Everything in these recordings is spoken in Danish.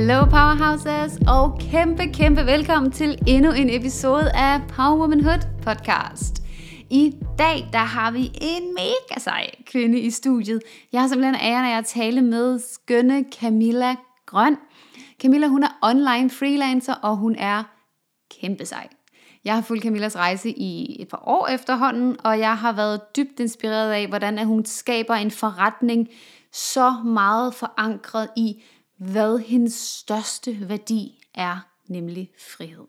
Hello Powerhouses, og kæmpe, kæmpe velkommen til endnu en episode af Power Womanhood podcast. I dag der har vi en mega sej kvinde i studiet. Jeg har simpelthen æren af at tale med skønne Camilla Grøn. Camilla hun er online freelancer, og hun er kæmpe sej. Jeg har fulgt Camillas rejse i et par år efterhånden, og jeg har været dybt inspireret af, hvordan hun skaber en forretning så meget forankret i, hvad hendes største værdi er, nemlig frihed.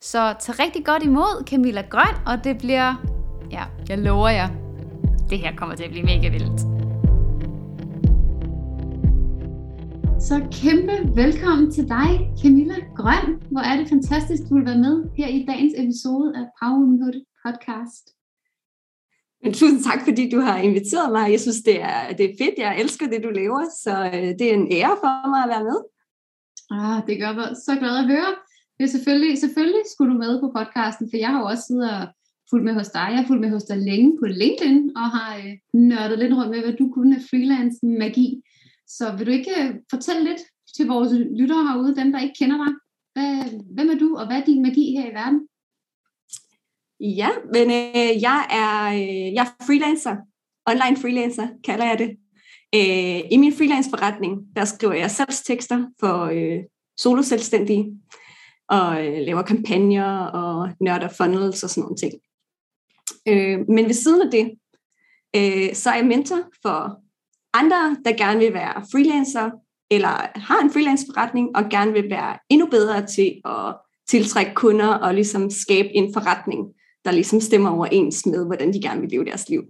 Så tag rigtig godt imod Camilla Grøn, og det bliver, ja, jeg lover jer, det her kommer til at blive mega vildt. Så kæmpe velkommen til dig, Camilla Grøn. Hvor er det fantastisk, du vil være med her i dagens episode af Power Womanhood podcast. Men tusind tak, fordi du har inviteret mig. Jeg synes, det er, det er fedt. Jeg elsker det, du laver, så øh, det er en ære for mig at være med. Ah, det gør mig så glad at høre. Det er selvfølgelig, selvfølgelig skulle du med på podcasten, for jeg har jo også siddet og fulgt med hos dig. Jeg har fulgt med hos dig længe på LinkedIn, og har øh, nørdet lidt rundt med, hvad du kunne af freelance magi. Så vil du ikke øh, fortælle lidt til vores lyttere herude, dem der ikke kender dig? Hvad, hvem er du, og hvad er din magi her i verden? Ja, men øh, jeg, er, øh, jeg er freelancer. Online freelancer, kalder jeg det. Øh, I min freelance-forretning, der skriver jeg salgstekster for øh, soloselvstændige, og øh, laver kampagner og nørder funnels og sådan nogle ting. Øh, men ved siden af det, øh, så er jeg mentor for andre, der gerne vil være freelancer, eller har en freelance-forretning, og gerne vil være endnu bedre til at tiltrække kunder og ligesom skabe en forretning, der ligesom stemmer overens med, hvordan de gerne vil leve deres liv.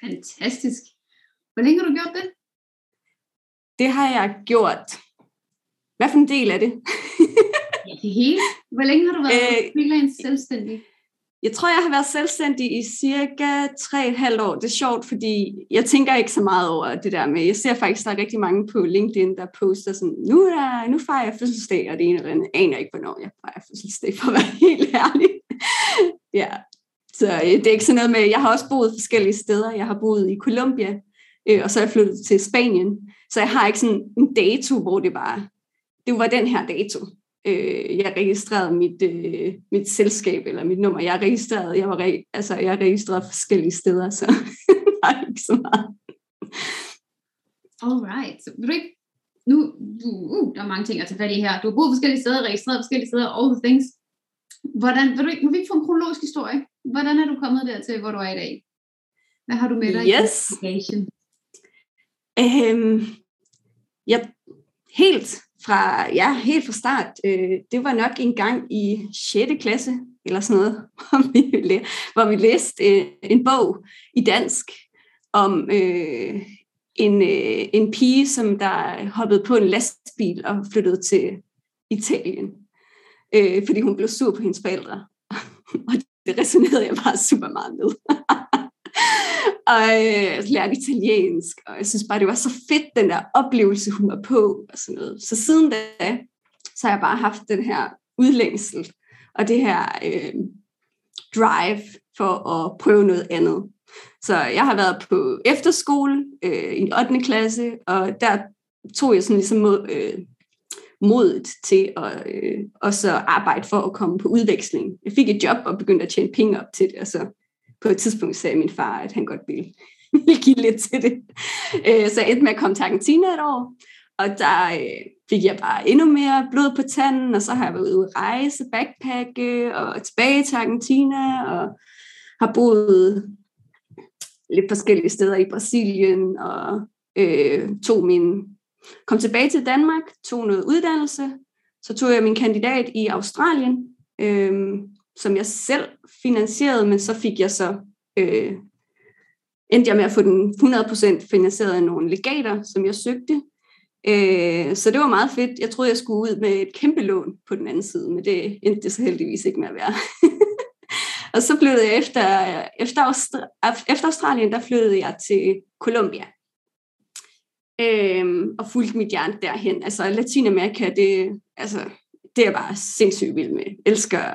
Fantastisk. Hvor længe har du gjort det? Det har jeg gjort. Hvad for en del af det? ja, det hele. Hvor længe har du været øh, freelance selvstændig? Jeg tror, jeg har været selvstændig i cirka 3,5 år. Det er sjovt, fordi jeg tænker ikke så meget over det der med, jeg ser faktisk, der er rigtig mange på LinkedIn, der poster sådan, nu, er der, nu fejrer jeg fødselsdag, og det ene eller andet. Aner ikke, hvornår jeg fejrer fødselsdag, for at være helt ærlig. ja, så øh, det er ikke sådan noget med, jeg har også boet forskellige steder. Jeg har boet i Colombia, øh, og så er jeg flyttet til Spanien. Så jeg har ikke sådan en dato, hvor det var, det var den her dato øh, jeg registrerede mit, øh, mit selskab eller mit nummer. Jeg registrerede, jeg var re, altså, jeg registrerede forskellige steder, så der er ikke så meget. Alright. Så vil du ikke, nu, du, uh, der er mange ting at tage fat i her. Du har boet forskellige steder, registreret forskellige steder, all the things. Hvordan, vil du ikke, må vi ikke få en kronologisk historie? Hvordan er du kommet dertil, hvor du er i dag? Hvad har du med dig yes. i Øhm, ja, helt fra, ja, helt fra start. Øh, det var nok en gang i 6. klasse, eller sådan noget, hvor vi, hvor vi læste øh, en bog i dansk om øh, en, øh, en pige, som der hoppede på en lastbil og flyttede til Italien, øh, fordi hun blev sur på hendes forældre. og det resonerede jeg bare super meget med. og øh, altså, lærte italiensk, og jeg synes bare, det var så fedt, den der oplevelse, hun var på, og sådan noget. Så siden da, så har jeg bare haft den her udlængsel, og det her øh, drive for at prøve noget andet. Så jeg har været på efterskole øh, i 8. klasse, og der tog jeg sådan ligesom mod, øh, modet til at øh, også arbejde for at komme på udveksling. Jeg fik et job og begyndte at tjene penge op til det, og så på et tidspunkt sagde min far, at han godt ville, ville give lidt til det. Øh, så jeg endte med at komme til Argentina et år, og der øh, fik jeg bare endnu mere blod på tanden, og så har jeg været ude at rejse, backpacke, og tilbage til Argentina, og har boet lidt forskellige steder i Brasilien, og øh, tog min, kom tilbage til Danmark, tog noget uddannelse, så tog jeg min kandidat i Australien, øh, som jeg selv finansierede, men så fik jeg så, øh, endte jeg med at få den 100% finansieret af nogle legater, som jeg søgte. Øh, så det var meget fedt. Jeg troede, jeg skulle ud med et kæmpe lån på den anden side, men det endte det så heldigvis ikke med at være. og så flyttede jeg efter, efter, Austra- efter Australien, der flyttede jeg til Colombia. Øh, og fulgte mit hjerte derhen. Altså Latinamerika, det, altså, det er jeg bare sindssygt vild med. Jeg elsker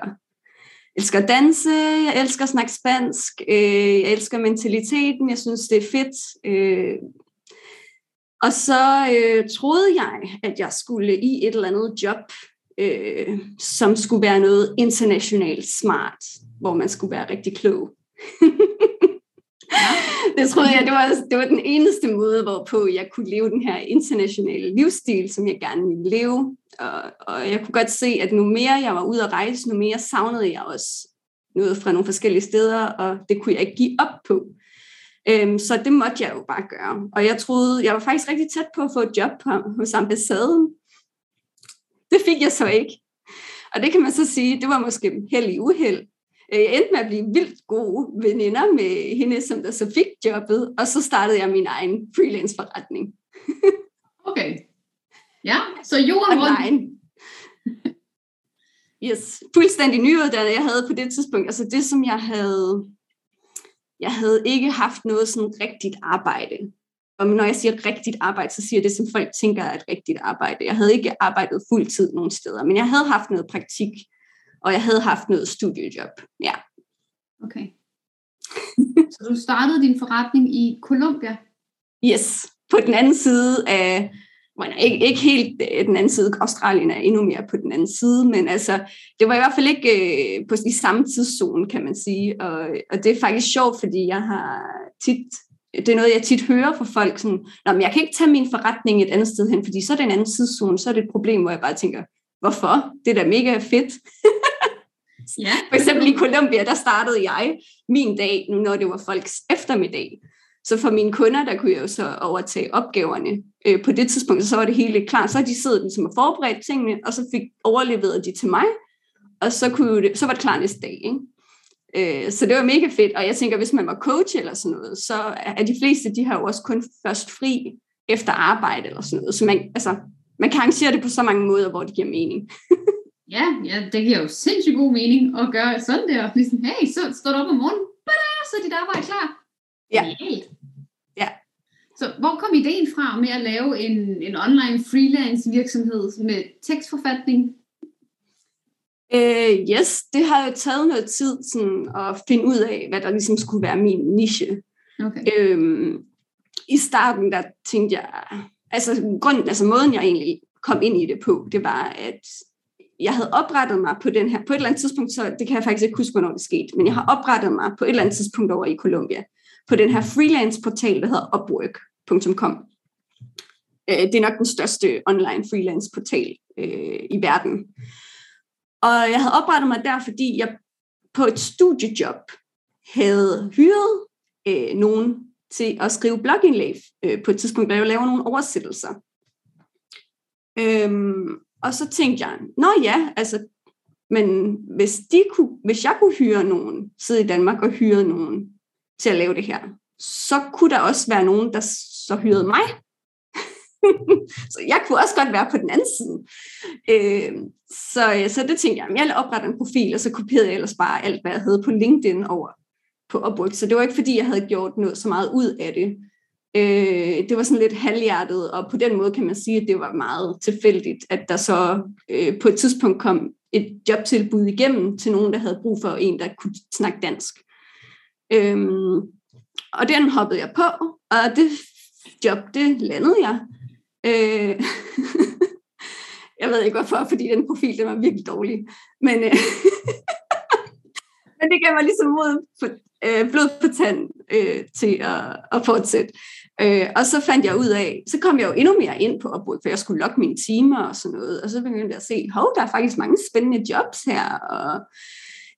elsker at danse, jeg elsker at snakke spansk, øh, jeg elsker mentaliteten, jeg synes, det er fedt. Øh, Og så øh, troede jeg, at jeg skulle i et eller andet job, øh, som skulle være noget internationalt smart, hvor man skulle være rigtig klog. det troede jeg, det var, det var den eneste måde, hvorpå jeg kunne leve den her internationale livsstil, som jeg gerne ville leve. Og, og jeg kunne godt se, at nu mere jeg var ude at rejse, nu mere savnede jeg også noget fra nogle forskellige steder, og det kunne jeg ikke give op på. Øhm, så det måtte jeg jo bare gøre. Og jeg troede, jeg var faktisk rigtig tæt på at få et job på, hos ambassaden. Det fik jeg så ikke. Og det kan man så sige, det var måske held i uheld. Øh, jeg endte med at blive vildt gode veninder med hende, som der så fik jobbet, og så startede jeg min egen freelance forretning. okay. Ja, så jorden rundt. Yes, fuldstændig nyuddannet. Jeg havde på det tidspunkt, altså det som jeg havde, jeg havde ikke haft noget sådan rigtigt arbejde. Og når jeg siger rigtigt arbejde, så siger jeg det, som folk tænker er et rigtigt arbejde. Jeg havde ikke arbejdet fuldtid nogen steder, men jeg havde haft noget praktik, og jeg havde haft noget studiejob. Ja. Okay. så du startede din forretning i Colombia? Yes, på den anden side af bueno, ikke, ikke helt øh, den anden side, Australien er endnu mere på den anden side, men altså, det var i hvert fald ikke øh, på de samme tidszone, kan man sige, og, og det er faktisk sjovt, fordi jeg har tit, det er noget, jeg tit hører fra folk, sådan, Nå, men jeg kan ikke tage min forretning et andet sted hen, fordi så er det en anden tidszone, så er det et problem, hvor jeg bare tænker, hvorfor? Det er da mega fedt. ja. For eksempel i Colombia, der startede jeg min dag, nu når det var folks eftermiddag. Så for mine kunder, der kunne jeg jo så overtage opgaverne. Øh, på det tidspunkt, så var det hele klart. Så de siddet som og forberedt tingene, og så fik overleveret de til mig, og så, kunne det, så var det klar næste dag. Ikke? Øh, så det var mega fedt, og jeg tænker, hvis man var coach eller sådan noget, så er de fleste, de har jo også kun først fri efter arbejde eller sådan noget. Så man, altså, man kan arrangere det på så mange måder, hvor det giver mening. ja, ja, det giver jo sindssygt god mening at gøre sådan der. Ligesom, hey, så står du op om morgenen, så er dit arbejde klar. Ja. Ja. Så hvor kom ideen fra med at lave en, en online freelance virksomhed med tekstforfatning? Uh, yes, det har jo taget noget tid sådan, at finde ud af, hvad der ligesom skulle være min niche. Okay. Øhm, I starten, der tænkte jeg, altså, grunden, altså måden, jeg egentlig kom ind i det på, det var, at jeg havde oprettet mig på den her, på et eller andet tidspunkt, så det kan jeg faktisk ikke huske, hvornår det skete, men jeg har oprettet mig på et eller andet tidspunkt over i Colombia på den her freelance-portal, der hedder Upwork.com. Øh, det er nok den største online freelance-portal øh, i verden. Og jeg havde oprettet mig der, fordi jeg på et studiejob havde hyret øh, nogen til at skrive blogindlæg øh, på et tidspunkt, da jeg laver nogle oversættelser. Øhm, og så tænkte jeg, nå ja, altså, men hvis, de kunne, hvis jeg kunne hyre nogen, sidde i Danmark og hyre nogen til at lave det her, så kunne der også være nogen, der så hyrede mig. så jeg kunne også godt være på den anden side. Øh, så, så det tænkte jeg, jeg opretter en profil, og så kopierede jeg ellers bare alt, hvad jeg havde på LinkedIn over på Upwork. Så det var ikke, fordi jeg havde gjort noget så meget ud af det. Øh, det var sådan lidt halvhjertet, og på den måde kan man sige, at det var meget tilfældigt, at der så øh, på et tidspunkt kom et jobtilbud igennem til nogen, der havde brug for en, der kunne snakke dansk. Øhm, og den hoppede jeg på, og det job, det landede jeg. Øh, jeg ved ikke hvorfor, fordi den profil, den var virkelig dårlig. Men, øh, men det gav mig ligesom mod på, øh, blod på tand øh, til at, at fortsætte. Øh, og så fandt jeg ud af, så kom jeg jo endnu mere ind på Upwork, for jeg skulle logge mine timer og sådan noget. Og så begyndte jeg at se, hov, der er faktisk mange spændende jobs her. Og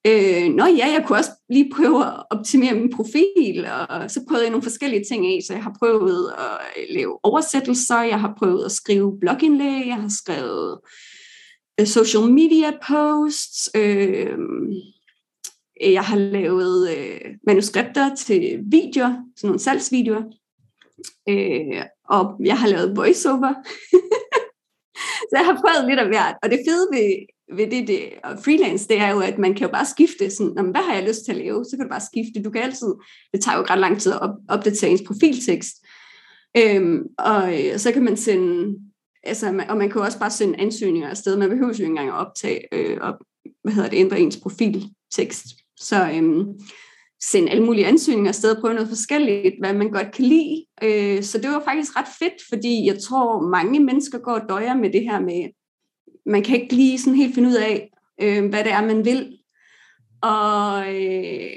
Øh, nå ja, jeg kunne også lige prøve at optimere min profil, og så prøvede jeg nogle forskellige ting af, så jeg har prøvet at øh, lave oversættelser, jeg har prøvet at skrive blogindlæg, jeg har skrevet øh, social media posts, øh, jeg har lavet øh, manuskripter til videoer, sådan nogle salgsvideoer, øh, og jeg har lavet voiceover. så jeg har prøvet lidt af hvert, og det fede ved ved det, det og freelance, det er jo, at man kan jo bare skifte, sådan, hvad har jeg lyst til at lave, så kan du bare skifte, du kan altid, det tager jo ret lang tid at op, opdatere ens profiltekst, øhm, og øh, så kan man sende, altså, og man kan jo også bare sende ansøgninger afsted, man behøver jo ikke engang at optage, øh, op, hvad hedder det, ændre ens profiltekst, så, øhm, sende alle mulige ansøgninger afsted og prøve noget forskelligt, hvad man godt kan lide. Øh, så det var faktisk ret fedt, fordi jeg tror, mange mennesker går og døjer med det her med, man kan ikke lige sådan helt finde ud af, øh, hvad det er, man vil. Og øh,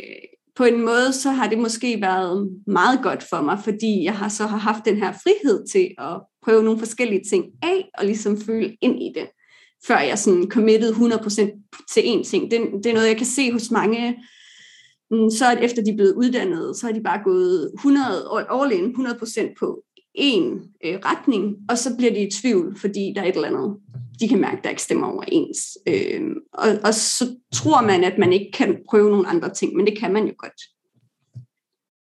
på en måde, så har det måske været meget godt for mig, fordi jeg har så har haft den her frihed til at prøve nogle forskellige ting af, og ligesom føle ind i det, før jeg sådan committed 100% til én ting. Det, det er noget, jeg kan se hos mange, Mm, så at efter de er blevet uddannet, så har de bare gået 100, all in, 100% på en øh, retning, og så bliver de i tvivl, fordi der er et eller andet, de kan mærke, der ikke stemmer overens. Øh, og, og så tror man, at man ikke kan prøve nogle andre ting, men det kan man jo godt.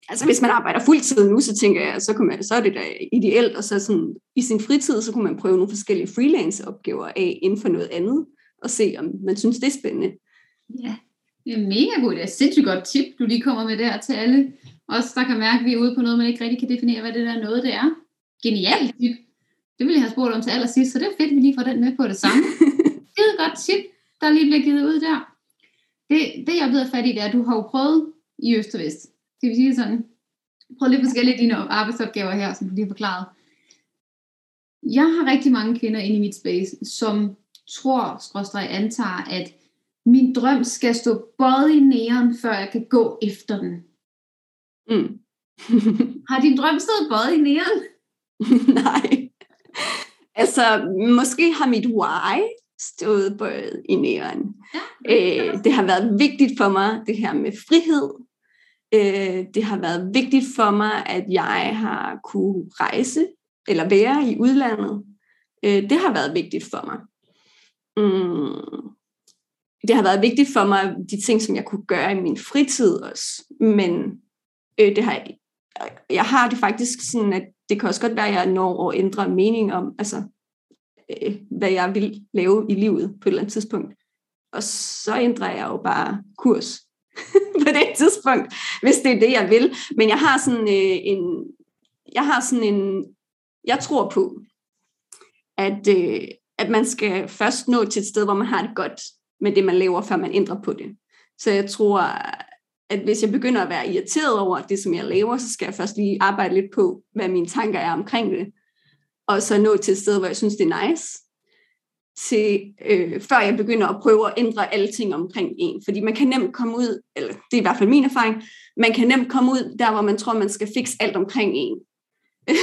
Altså hvis man arbejder fuldtid nu, så tænker jeg, så, kan man, så er det da ideelt, og så sådan, i sin fritid, så kunne man prøve nogle forskellige freelance-opgaver af inden for noget andet, og se, om man synes, det er spændende. Ja, det er mega godt. Det er sindssygt godt tip, du lige kommer med der til alle os, der kan mærke, at vi er ude på noget, man ikke rigtig kan definere, hvad det der noget det er. Genialt tip. Det ville jeg have spurgt om til allersidst, så det er fedt, at vi lige får den med på det samme. det er et godt tip, der lige bliver givet ud der. Det, det jeg ved fat i, det er, at du har jo prøvet i Øst og Vest. Skal vi sige sådan? Prøv lidt forskellige dine arbejdsopgaver her, som du lige har forklaret. Jeg har rigtig mange kvinder inde i mit space, som tror, skråstrej antager, at min drøm skal stå både i næren, før jeg kan gå efter den. Mm. har din drøm stået både i næren? Nej. Altså, måske har mit why stået både i næren. Ja, øh, det har været vigtigt for mig, det her med frihed. Øh, det har været vigtigt for mig, at jeg har kunne rejse eller være i udlandet. Øh, det har været vigtigt for mig. Mm. Det har været vigtigt for mig, de ting, som jeg kunne gøre i min fritid også. Men øh, det har, jeg jeg har det faktisk sådan, at det kan også godt være, at jeg når at ændre mening om, altså, øh, hvad jeg vil lave i livet på et eller andet tidspunkt. Og så ændrer jeg jo bare kurs på det tidspunkt, hvis det er det, jeg vil. Men jeg har sådan øh, en, jeg har sådan en, jeg tror på, at, øh, at man skal først nå til et sted, hvor man har det godt med det, man laver, før man ændrer på det. Så jeg tror, at hvis jeg begynder at være irriteret over det, som jeg laver, så skal jeg først lige arbejde lidt på, hvad mine tanker er omkring det. Og så nå til et sted, hvor jeg synes, det er nice, til, øh, før jeg begynder at prøve at ændre alle ting omkring en. Fordi man kan nemt komme ud, eller det er i hvert fald min erfaring, man kan nemt komme ud der, hvor man tror, man skal fikse alt omkring en.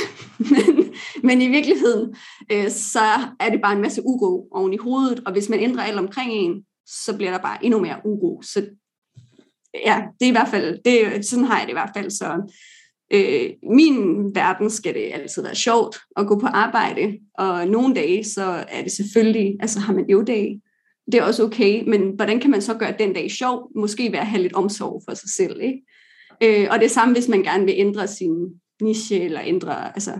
men, men i virkeligheden, øh, så er det bare en masse uro oven i hovedet, og hvis man ændrer alt omkring en, så bliver der bare endnu mere uro. Så ja, det er i hvert fald, det, sådan har jeg det i hvert fald. Så øh, min verden skal det altid være sjovt at gå på arbejde, og nogle dage, så er det selvfølgelig, altså har man øvdag, det er også okay, men hvordan kan man så gøre den dag sjov? Måske ved at have lidt omsorg for sig selv, ikke? Øh, og det samme, hvis man gerne vil ændre sin niche, eller ændre, altså,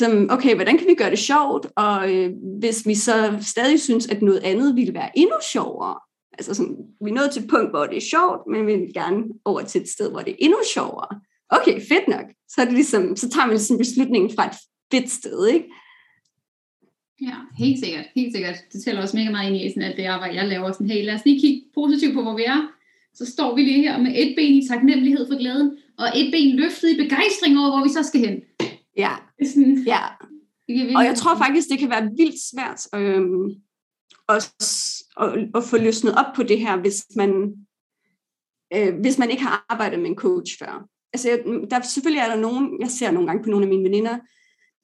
som, okay, hvordan kan vi gøre det sjovt? Og øh, hvis vi så stadig synes, at noget andet ville være endnu sjovere, altså sådan, vi er nået til et punkt, hvor det er sjovt, men vi vil gerne over til et sted, hvor det er endnu sjovere. Okay, fedt nok. Så, er det ligesom, så tager man ligesom beslutningen fra et fedt sted, ikke? Ja, helt sikkert, helt sikkert. Det tæller også mega meget ind i sådan, at det arbejde, jeg laver. Sådan, hey, lad os lige kigge positivt på, hvor vi er. Så står vi lige her med et ben i taknemmelighed for glæden, og et ben løftet i begejstring over, hvor vi så skal hen. Ja, sådan, ja. Og jeg tror faktisk, det kan være vildt svært øhm, at, at, at få løsnet op på det her, hvis man, øh, hvis man ikke har arbejdet med en coach før. Altså, der, selvfølgelig er der nogen, jeg ser nogle gange på nogle af mine veninder,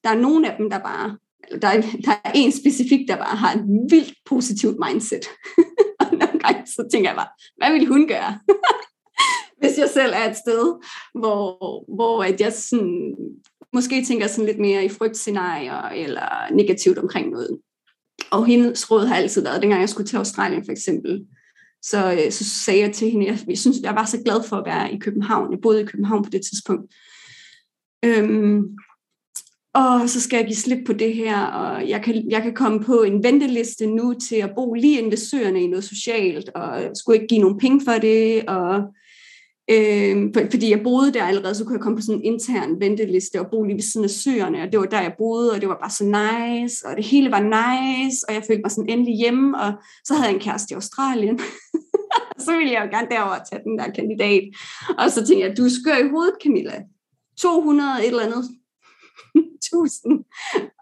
der er nogle af dem, der bare, der er, der er en specifik, der bare har et vildt positivt mindset. og nogle gange så tænker jeg bare, hvad vil hun gøre? hvis jeg selv er et sted, hvor, hvor at jeg sådan, måske tænker sådan lidt mere i frygtscenarier eller negativt omkring noget. Og hendes råd har altid været, dengang jeg skulle til Australien for eksempel, så, øh, så sagde jeg til hende, jeg, jeg synes, jeg var så glad for at være i København. Jeg boede i København på det tidspunkt. Øhm, og så skal jeg give slip på det her, og jeg kan, jeg kan komme på en venteliste nu til at bo lige inde ved søerne i noget socialt, og skulle ikke give nogen penge for det, og Øh, fordi jeg boede der allerede, så kunne jeg komme på sådan en intern venteliste og bo lige ved siden af søerne, og det var der, jeg boede, og det var bare så nice, og det hele var nice, og jeg følte mig sådan endelig hjemme, og så havde jeg en kæreste i Australien. så ville jeg jo gerne derover tage den der kandidat. Og så tænkte jeg, du skør i hovedet, Camilla. 200 et eller andet 1000.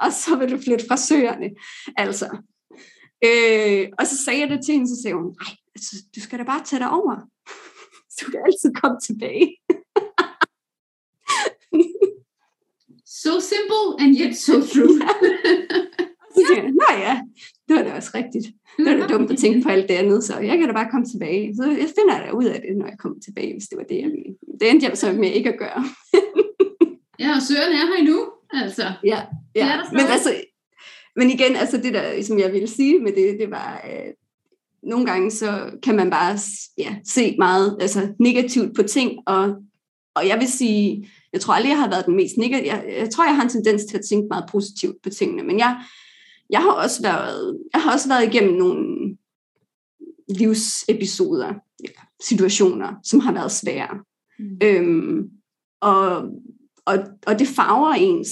og så vil du flytte fra søerne. Altså. Øh, og så sagde jeg det til hende, så sagde hun, nej, altså, du skal da bare tage dig over. Du kan altid komme tilbage. so simple and yet so true. jeg, nej ja, det var da også rigtigt. Det var da dumt at tænke på alt det andet, så jeg kan da bare komme tilbage. Så jeg finder da ud af det, når jeg kommer tilbage, hvis det var det, jeg ville. Det endte jeg så med ikke at gøre. ja, og søren er her endnu, altså. Ja, ja. men altså, men igen, altså det der, som jeg ville sige med det, det var, at nogle gange så kan man bare ja, se meget altså, negativt på ting, og, og jeg vil sige, jeg tror aldrig, jeg har været den mest negative, jeg, jeg tror, jeg har en tendens til at tænke meget positivt på tingene, men jeg, jeg har også været, jeg har også været igennem nogle livsepisoder, ja, situationer, som har været svære. Mm. Øhm, og, og, og det farver ens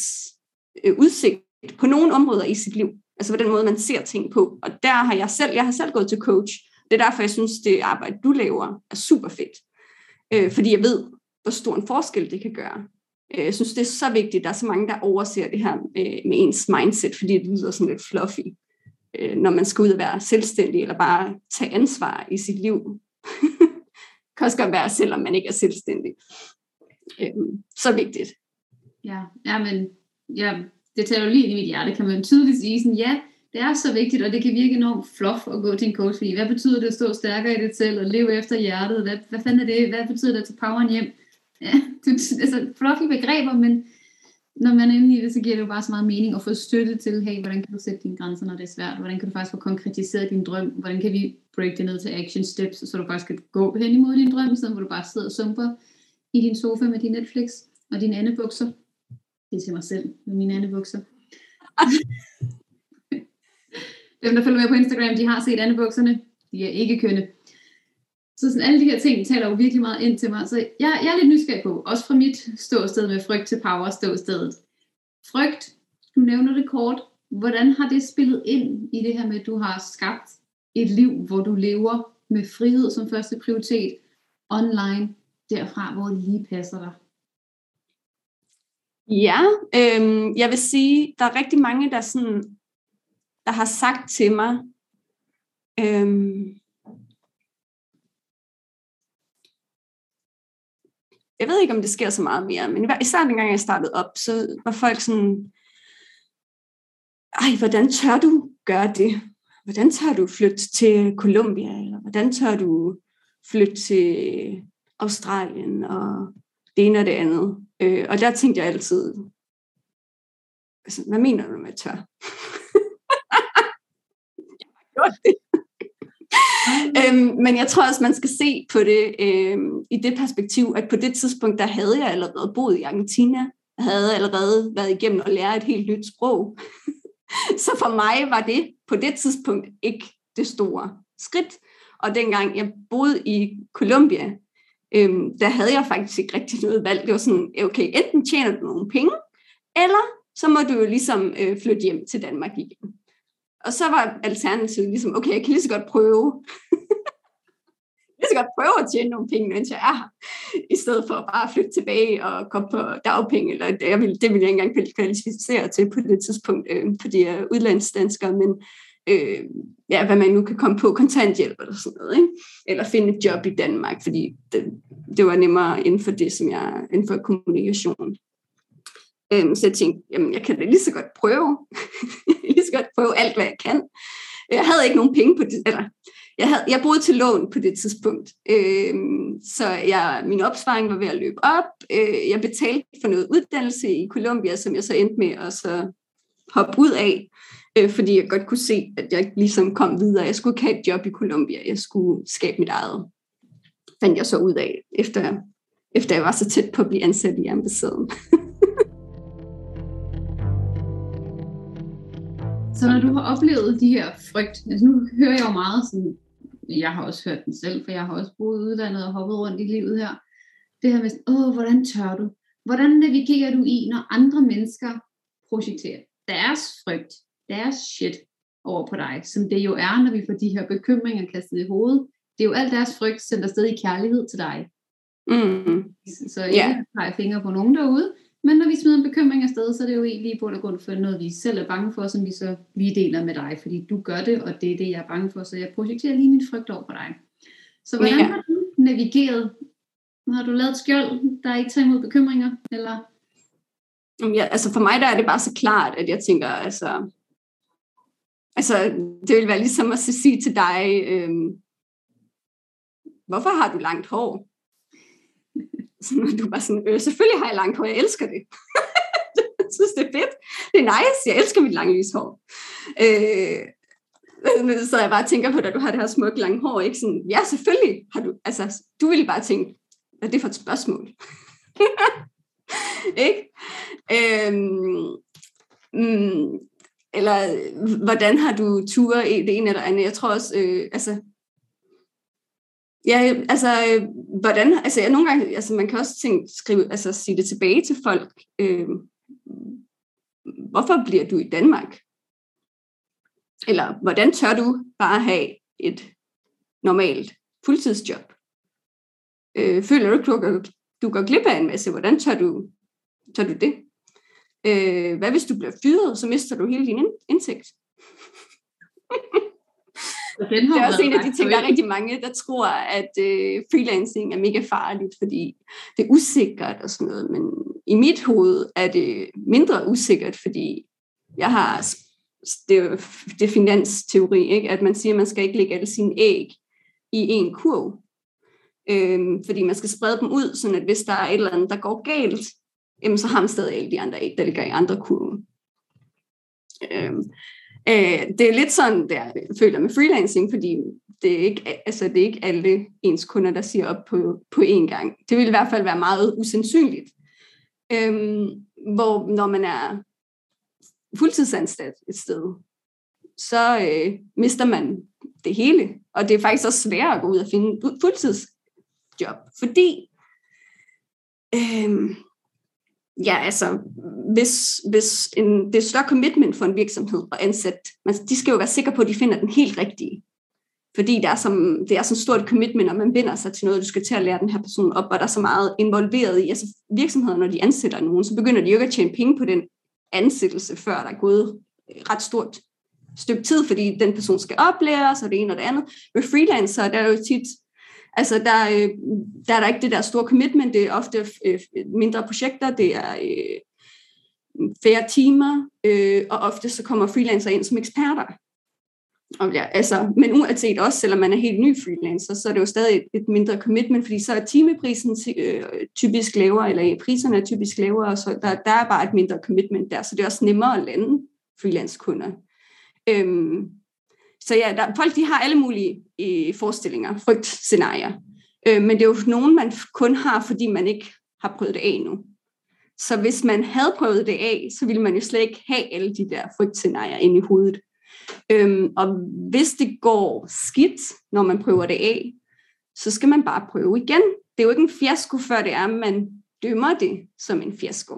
øh, udsigt på nogle områder i sit liv. Altså på den måde, man ser ting på. Og der har jeg selv, jeg har selv gået til coach. Det er derfor, jeg synes, det arbejde, du laver, er super fedt. Øh, fordi jeg ved, hvor stor en forskel det kan gøre. Øh, jeg synes, det er så vigtigt. Der er så mange, der overser det her øh, med ens mindset, fordi det lyder sådan lidt fluffy, øh, når man skal ud og være selvstændig, eller bare tage ansvar i sit liv. det kan også godt være, selvom man ikke er selvstændig. Øh, så vigtigt. Ja, ja men ja, det tager jo lige ind i mit hjerte, kan man tydeligt sige sådan, ja, det er så vigtigt, og det kan virke enormt fluff at gå til en coach, fordi hvad betyder det at stå stærkere i det selv, og leve efter hjertet, hvad, hvad fanden er det, hvad betyder det at tage poweren hjem? Ja, det, altså fluffy begreber, men når man er inde i det, så giver det jo bare så meget mening at få støtte til, hey, hvordan kan du sætte dine grænser, når det er svært? Hvordan kan du faktisk få konkretiseret din drøm? Hvordan kan vi break det ned til action steps, så du faktisk kan gå hen imod din drøm, i stedet for du bare sidder og sumper i din sofa med din Netflix og dine andebukser? Det er til mig selv, med mine andebukser. Dem, der følger med på Instagram, de har set andebukserne. De er ikke kønne. Så sådan, alle de her ting taler jo virkelig meget ind til mig. Så jeg, jeg er lidt nysgerrig på, også fra mit ståsted med frygt til power ståstedet. Frygt, du nævner det kort. Hvordan har det spillet ind i det her med, at du har skabt et liv, hvor du lever med frihed som første prioritet, online, derfra, hvor det lige passer dig? Ja, øhm, jeg vil sige, der er rigtig mange, der, sådan, der har sagt til mig, øhm, jeg ved ikke, om det sker så meget mere, men især dengang jeg startede op, så var folk sådan, ej, hvordan tør du gøre det? Hvordan tør du flytte til Colombia? Eller hvordan tør du flytte til Australien og det ene og det andet? Øh, og der tænkte jeg altid, altså, hvad mener du med tør? jeg har det. øhm, men jeg tror også, man skal se på det øhm, i det perspektiv, at på det tidspunkt, der havde jeg allerede boet i Argentina. Jeg havde allerede været igennem og lære et helt nyt sprog. Så for mig var det på det tidspunkt ikke det store skridt. Og dengang jeg boede i Colombia, øhm, der havde jeg faktisk ikke rigtig noget valg. Det var sådan, øh, okay, enten tjener du nogle penge, eller så må du jo ligesom øh, flytte hjem til Danmark igen. Og så var alternativet ligesom, okay, jeg kan lige så godt prøve. lige så godt prøve at tjene nogle penge, mens jeg er her, i stedet for bare at flytte tilbage og komme på dagpenge. Eller det, jeg ville, det ville jeg ikke engang kvalificere til på det tidspunkt, øh, fordi jeg er udlandsdansker, men øh, ja, hvad man nu kan komme på, kontanthjælp eller sådan noget, ikke? eller finde et job i Danmark, fordi det, det var nemmere inden for det, som jeg, inden for kommunikation. Øhm, så jeg tænkte, jamen jeg kan da lige så godt prøve, lige så godt prøve alt, hvad jeg kan. Jeg havde ikke nogen penge på det, eller jeg, havde, jeg boede til lån på det tidspunkt, øh, så jeg, min opsparing var ved at løbe op. Øh, jeg betalte for noget uddannelse i Colombia, som jeg så endte med at så hoppe ud af øh, fordi jeg godt kunne se, at jeg ligesom kom videre. Jeg skulle ikke have et job i Colombia, jeg skulle skabe mit eget. Fandt jeg så ud af, efter, efter jeg var så tæt på at blive ansat i ambassaden. så når du har oplevet de her frygt, altså nu hører jeg jo meget sådan, jeg har også hørt den selv, for jeg har også boet udlandet og hoppet rundt i livet her, det her med, åh, hvordan tør du? Hvordan navigerer du i, når andre mennesker projekterer deres frygt deres shit over på dig, som det jo er, når vi får de her bekymringer kastet i hovedet, det er jo alt deres frygt sendt afsted i kærlighed til dig. Mm. Så ikke yeah. peger fingre på nogen derude, men når vi smider en bekymring afsted, så er det jo egentlig på grund for noget, vi selv er bange for, som vi så lige deler med dig, fordi du gør det, og det er det, jeg er bange for, så jeg projekterer lige min frygt over på dig. Så hvordan yeah. har du navigeret? Har du lavet et skjold, der ikke tager imod bekymringer, eller Ja, altså for mig der er det bare så klart, at jeg tænker, altså, altså det vil være ligesom at sige til dig, øhm, hvorfor har du langt hår? Så du bare sådan, øh, selvfølgelig har jeg langt hår, jeg elsker det. jeg synes, det er fedt. Det er nice, jeg elsker mit lange lyshår. Øh, så jeg bare tænker på, at du har det her smukke lange hår, ikke sådan, ja, selvfølgelig har du, altså, du ville bare tænke, hvad er det for et spørgsmål? ikke? Øhm, mm, eller hvordan har du ture i det ene eller andet? Jeg tror også, øh, altså, ja, altså, øh, hvordan, altså, jeg, nogle gange, altså, man kan også tænke, skrive, altså, sige det tilbage til folk, øh, hvorfor bliver du i Danmark? Eller hvordan tør du bare have et normalt fuldtidsjob? Øh, føler du, du, du går glip af en masse? Hvordan tør du Tør du det? Øh, hvad hvis du bliver fyret, så mister du hele din indtægt? Den det er også en af de ting, der er rigtig mange, der tror, at øh, freelancing er mega farligt, fordi det er usikkert og sådan noget. Men i mit hoved er det mindre usikkert, fordi jeg har det, det er finansteori, ikke? at man siger, at man skal ikke lægge alle sine æg i en kurv. Øhm, fordi man skal sprede dem ud, at hvis der er et eller andet, der går galt, jamen, så har man stadig alle de andre æg, der ligger i andre kurve. Øhm, øh, det er lidt sådan, der jeg føler med freelancing, fordi det er ikke, altså, det er ikke alle ens kunder, der siger op på, på én gang. Det vil i hvert fald være meget usandsynligt. Øhm, hvor når man er fuldtidsansat et sted, så øh, mister man det hele. Og det er faktisk også sværere at gå ud og finde fuldtidsjob, fordi øh, ja, altså, hvis, hvis en, det er større commitment for en virksomhed at ansætte, man, de skal jo være sikre på, at de finder den helt rigtige. Fordi det er, som, det er så stort commitment, og man binder sig til noget, du skal til at lære den her person op, og der er så meget involveret i. Altså virksomheder, når de ansætter nogen, så begynder de jo ikke at tjene penge på den ansættelse, før der er gået ret stort stykke tid, fordi den person skal oplæres, og det ene og det andet. Med freelancer, der er jo tit Altså, der, øh, der er der ikke det der store commitment, det er ofte øh, mindre projekter, det er øh, færre timer, øh, og ofte så kommer freelancer ind som eksperter. Og ja, altså, men uanset også, selvom man er helt ny freelancer, så er det jo stadig et, et mindre commitment, fordi så er timeprisen øh, typisk lavere, eller priserne er typisk lavere, så der, der er bare et mindre commitment der, så det er også nemmere at lande freelance-kunder. Øhm, så ja, der, folk de har alle mulige øh, forestillinger, frygtscenarier. Øh, men det er jo nogen, man kun har, fordi man ikke har prøvet det af endnu. Så hvis man havde prøvet det af, så ville man jo slet ikke have alle de der frygtscenarier inde i hovedet. Øhm, og hvis det går skidt, når man prøver det af, så skal man bare prøve igen. Det er jo ikke en fiasko, før det er, man dømmer det som en fiasko.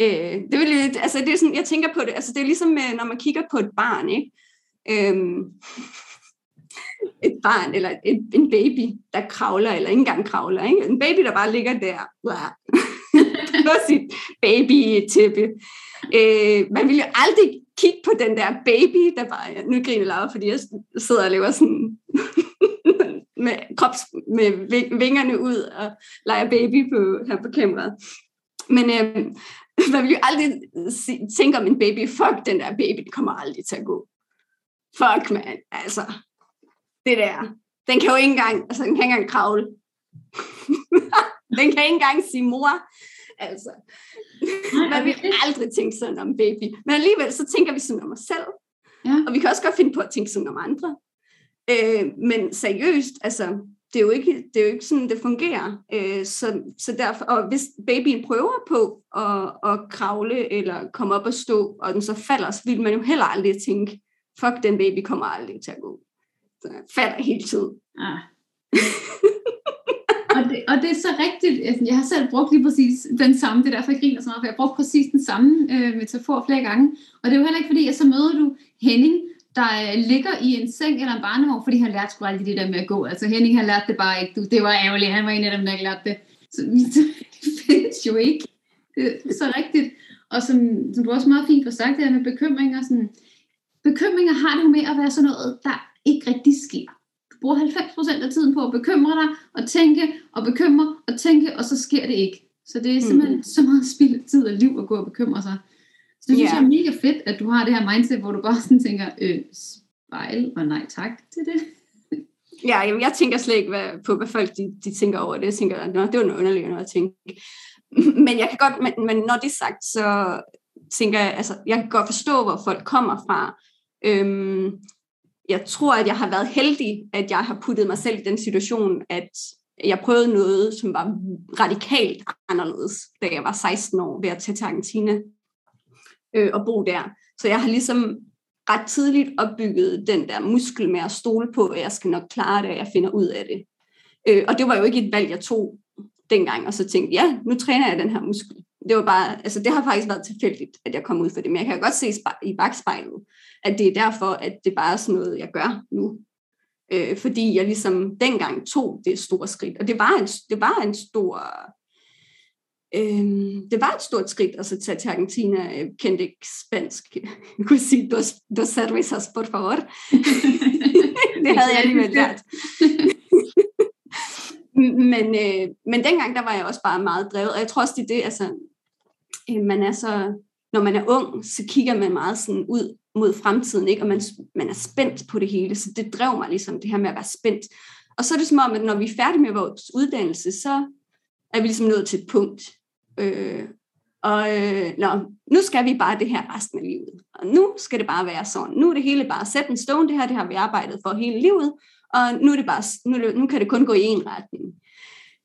Øh, det, vil, altså, det er sådan, jeg tænker på det, altså det er ligesom, øh, når man kigger på et barn, ikke? Øhm, et barn eller et, en baby, der kravler, eller ikke engang kravler. Ikke? En baby, der bare ligger der på sit baby-tæppe. Øh, man vil jo aldrig kigge på den der baby, der bare, nu griner Laura, fordi jeg sidder og lever sådan med, krops, med vingerne ud og leger baby på, her på kameraet. Men øh, man vil jo aldrig tænke om en baby, fuck, den der baby, den kommer aldrig til at gå fuck man, altså, det der, den kan jo ikke engang, altså den kan ikke engang kravle. den kan ikke engang sige mor. Altså, man vil aldrig tænke sådan om baby. Men alligevel så tænker vi sådan om os selv. Ja. Og vi kan også godt finde på at tænke sådan om andre. Øh, men seriøst, altså, det er jo ikke, det er jo ikke sådan, det fungerer. Øh, så, så derfor, og hvis babyen prøver på at, at kravle eller komme op og stå, og den så falder, så vil man jo heller aldrig tænke, fuck, den baby kommer aldrig til at gå. Så jeg falder hele tiden. Ah. og, det, og det er så rigtigt. Jeg har selv brugt lige præcis den samme, det er derfor jeg griner så meget, for jeg har brugt præcis den samme øh, metafor flere gange. Og det er jo heller ikke fordi, at så møder du Henning, der øh, ligger i en seng eller en barnevogn, fordi han lærte sgu aldrig det der med at gå. Altså Henning, har lært det bare ikke. Det var ærgerligt, han var en af dem, der ikke lærte det. Så det findes jo ikke. Det er så rigtigt. Og som, som du også meget fint har sagt, det her med bekymringer. Sådan, bekymringer har det jo med at være sådan noget, der ikke rigtig sker. Du bruger 90% af tiden på at bekymre dig, og tænke, og bekymre, og tænke, og så sker det ikke. Så det er simpelthen mm. så meget spild tid og liv at gå og bekymre sig. Så det synes yeah. jeg er mega fedt, at du har det her mindset, hvor du bare sådan tænker, øh, spejl og nej tak til det. Ja, jamen, jeg tænker slet ikke hvad, på, hvad folk de, de tænker over det. Jeg tænker, at det var noget underligt noget at tænke. Men jeg kan godt, men, men når det er sagt, så tænker jeg, altså, jeg kan godt forstå, hvor folk kommer fra. Øhm, jeg tror, at jeg har været heldig, at jeg har puttet mig selv i den situation, at jeg prøvede noget, som var radikalt anderledes, da jeg var 16 år ved at tage til Argentina øh, og bo der. Så jeg har ligesom ret tidligt opbygget den der muskel med at stole på, at jeg skal nok klare det, og jeg finder ud af det. Øh, og det var jo ikke et valg, jeg tog dengang, og så tænkte ja, nu træner jeg den her muskel. Det var bare, altså det har faktisk været tilfældigt, at jeg kom ud for det, men jeg kan godt se i bagspejlet, at det er derfor, at det bare er sådan noget, jeg gør nu. Øh, fordi jeg ligesom dengang tog det store skridt, og det var en, det var en stor Øhm, det var et stort skridt at så tage til Argentina. Jeg kendte ikke spansk. Jeg kunne sige, dos, dos cervezas, por favor. det havde jeg alligevel lært. men, øh, men dengang, der var jeg også bare meget drevet. Og jeg tror også, det er det, altså, øh, Øh, man er så, når man er ung, så kigger man meget sådan ud mod fremtiden, ikke? og man, man er spændt på det hele. Så det drev mig ligesom, det her med at være spændt. Og så er det som om, at når vi er færdige med vores uddannelse, så er vi ligesom nået til et punkt. Øh, og øh, nå, nu skal vi bare det her resten af livet. Og nu skal det bare være sådan. Nu er det hele bare set en stone. Det her det har vi arbejdet for hele livet. Og nu, er det bare, nu, nu kan det kun gå i en retning.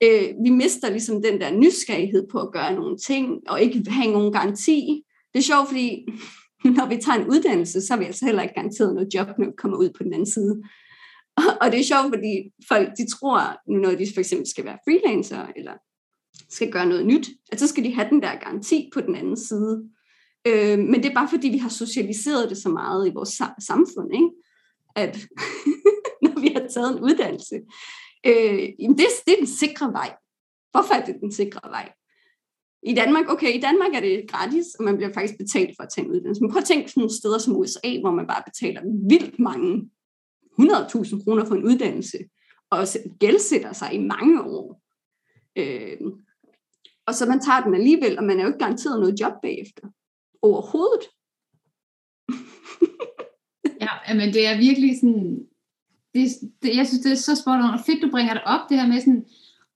Øh, vi mister ligesom den der nysgerrighed på at gøre nogle ting, og ikke have nogen garanti. Det er sjovt, fordi når vi tager en uddannelse, så er vi altså heller ikke garanteret noget job, når vi kommer ud på den anden side. Og det er sjovt, fordi folk de tror, når de for eksempel skal være freelancer, eller skal gøre noget nyt, at så skal de have den der garanti på den anden side. Øh, men det er bare fordi, vi har socialiseret det så meget i vores samfund, ikke? at når vi har taget en uddannelse, øh, jamen det, det er den sikre vej. Hvorfor er det den sikre vej? I Danmark, okay, i Danmark er det gratis, og man bliver faktisk betalt for at tage en uddannelse. Men prøv at tænke sådan nogle steder som USA, hvor man bare betaler vildt mange 100.000 kroner for en uddannelse, og gældsætter sig i mange år. Øh, og så man tager den alligevel, og man er jo ikke garanteret noget job bagefter. Overhovedet. ja, men det er virkelig sådan, det, det, jeg synes, det er så spot on, og fedt, du bringer det op, det her med sådan,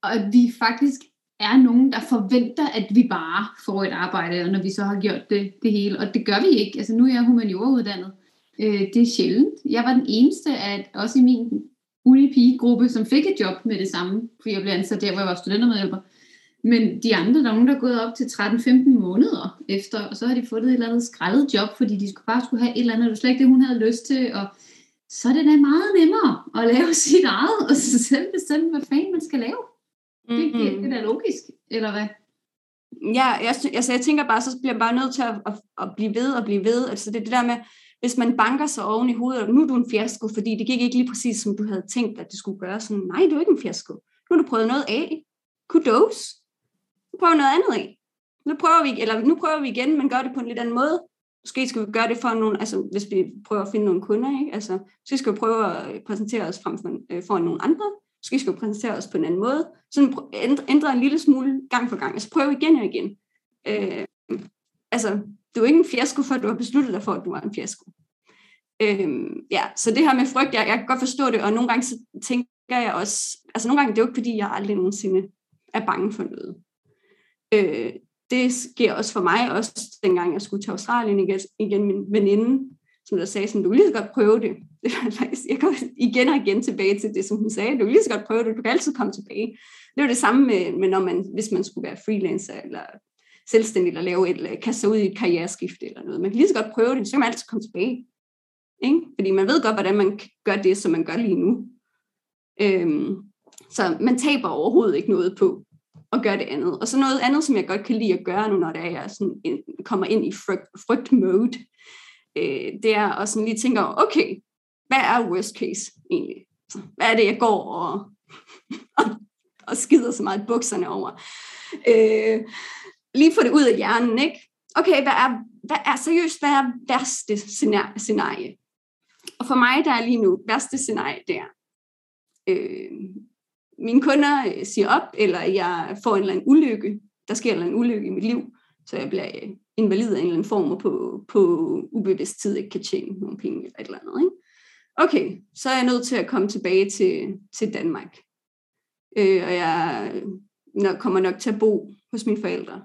at vi faktisk er nogen, der forventer, at vi bare får et arbejde, når vi så har gjort det, det hele, og det gør vi ikke. Altså nu er jeg humanioruddannet. Øh, det er sjældent. Jeg var den eneste, at også i min unipigegruppe, som fik et job med det samme, fordi jeg blev ansat der, hvor jeg var studentermedhjælper. Men de andre, der er nogen, der er gået op til 13-15 måneder efter, og så har de fået et eller andet skrællet job, fordi de skulle bare skulle have et eller andet, det slet ikke det, hun havde lyst til, og så er det da meget nemmere at lave sit eget, og så selv bestemme, hvad fanden man skal lave. Mm-hmm. Det, det, det er da logisk, eller hvad? Ja, jeg, altså jeg tænker bare, så bliver man bare nødt til at, at, at blive ved og blive ved. Altså det, det der med, hvis man banker sig oven i hovedet, og nu er du en fiasko, fordi det gik ikke lige præcis, som du havde tænkt, at det skulle gøre. Sådan, nej, du er ikke en fiasko. Nu har du prøvet noget af. Kudos prøve noget andet af. Nu prøver vi, eller nu prøver vi igen, men gør det på en lidt anden måde. Måske skal vi gøre det for nogle, altså hvis vi prøver at finde nogle kunder, ikke? Altså, så skal vi prøve at øh, præsentere os frem for, øh, for nogle andre. Måske skal vi præsentere os på en anden måde. Så ændre, ændre en lille smule gang for gang. Altså prøve igen og igen. Øh, altså, det er ikke en fiasko, før du har besluttet dig for, at du er en fiasko. Øh, ja, så det her med frygt, jeg, jeg kan godt forstå det, og nogle gange så tænker jeg også, altså nogle gange, det er jo ikke fordi, jeg aldrig nogensinde er bange for noget. Øh, det sker også for mig, også dengang jeg skulle til Australien igen, igen min veninde, som der sagde, sådan, du kan lige så godt prøve det. det jeg går igen og igen tilbage til det, som hun sagde, du kan lige så godt prøve det, du kan altid komme tilbage. Det var det samme med, med når man, hvis man skulle være freelancer, eller selvstændig, eller lave et, eller kaste sig ud i et karriereskift eller noget. Man kan lige så godt prøve det, så kan man altid komme tilbage. Ikke? Fordi man ved godt, hvordan man gør det, som man gør lige nu. Øhm, så man taber overhovedet ikke noget på og gøre det andet. Og så noget andet, som jeg godt kan lide at gøre nu, når det er, jeg sådan, kommer ind i frygt, frygt mode, øh, det er at sådan lige tænke over, okay, hvad er worst case egentlig? Så, hvad er det, jeg går og, og, og skider så meget bukserne over? Øh, lige få det ud af hjernen, ikke? Okay, hvad er, hvad er seriøst, hvad er værste scenarie? Og for mig, der er lige nu værste scenarie, der. Øh, mine kunder øh, siger op, eller jeg får en eller anden ulykke, der sker en eller anden ulykke i mit liv, så jeg bliver øh, invalid af en eller anden form, og på, på ubevidst tid ikke kan tjene nogle penge eller et eller andet. Ikke? Okay, så er jeg nødt til at komme tilbage til, til Danmark. Øh, og jeg øh, nok, kommer nok til at bo hos mine forældre.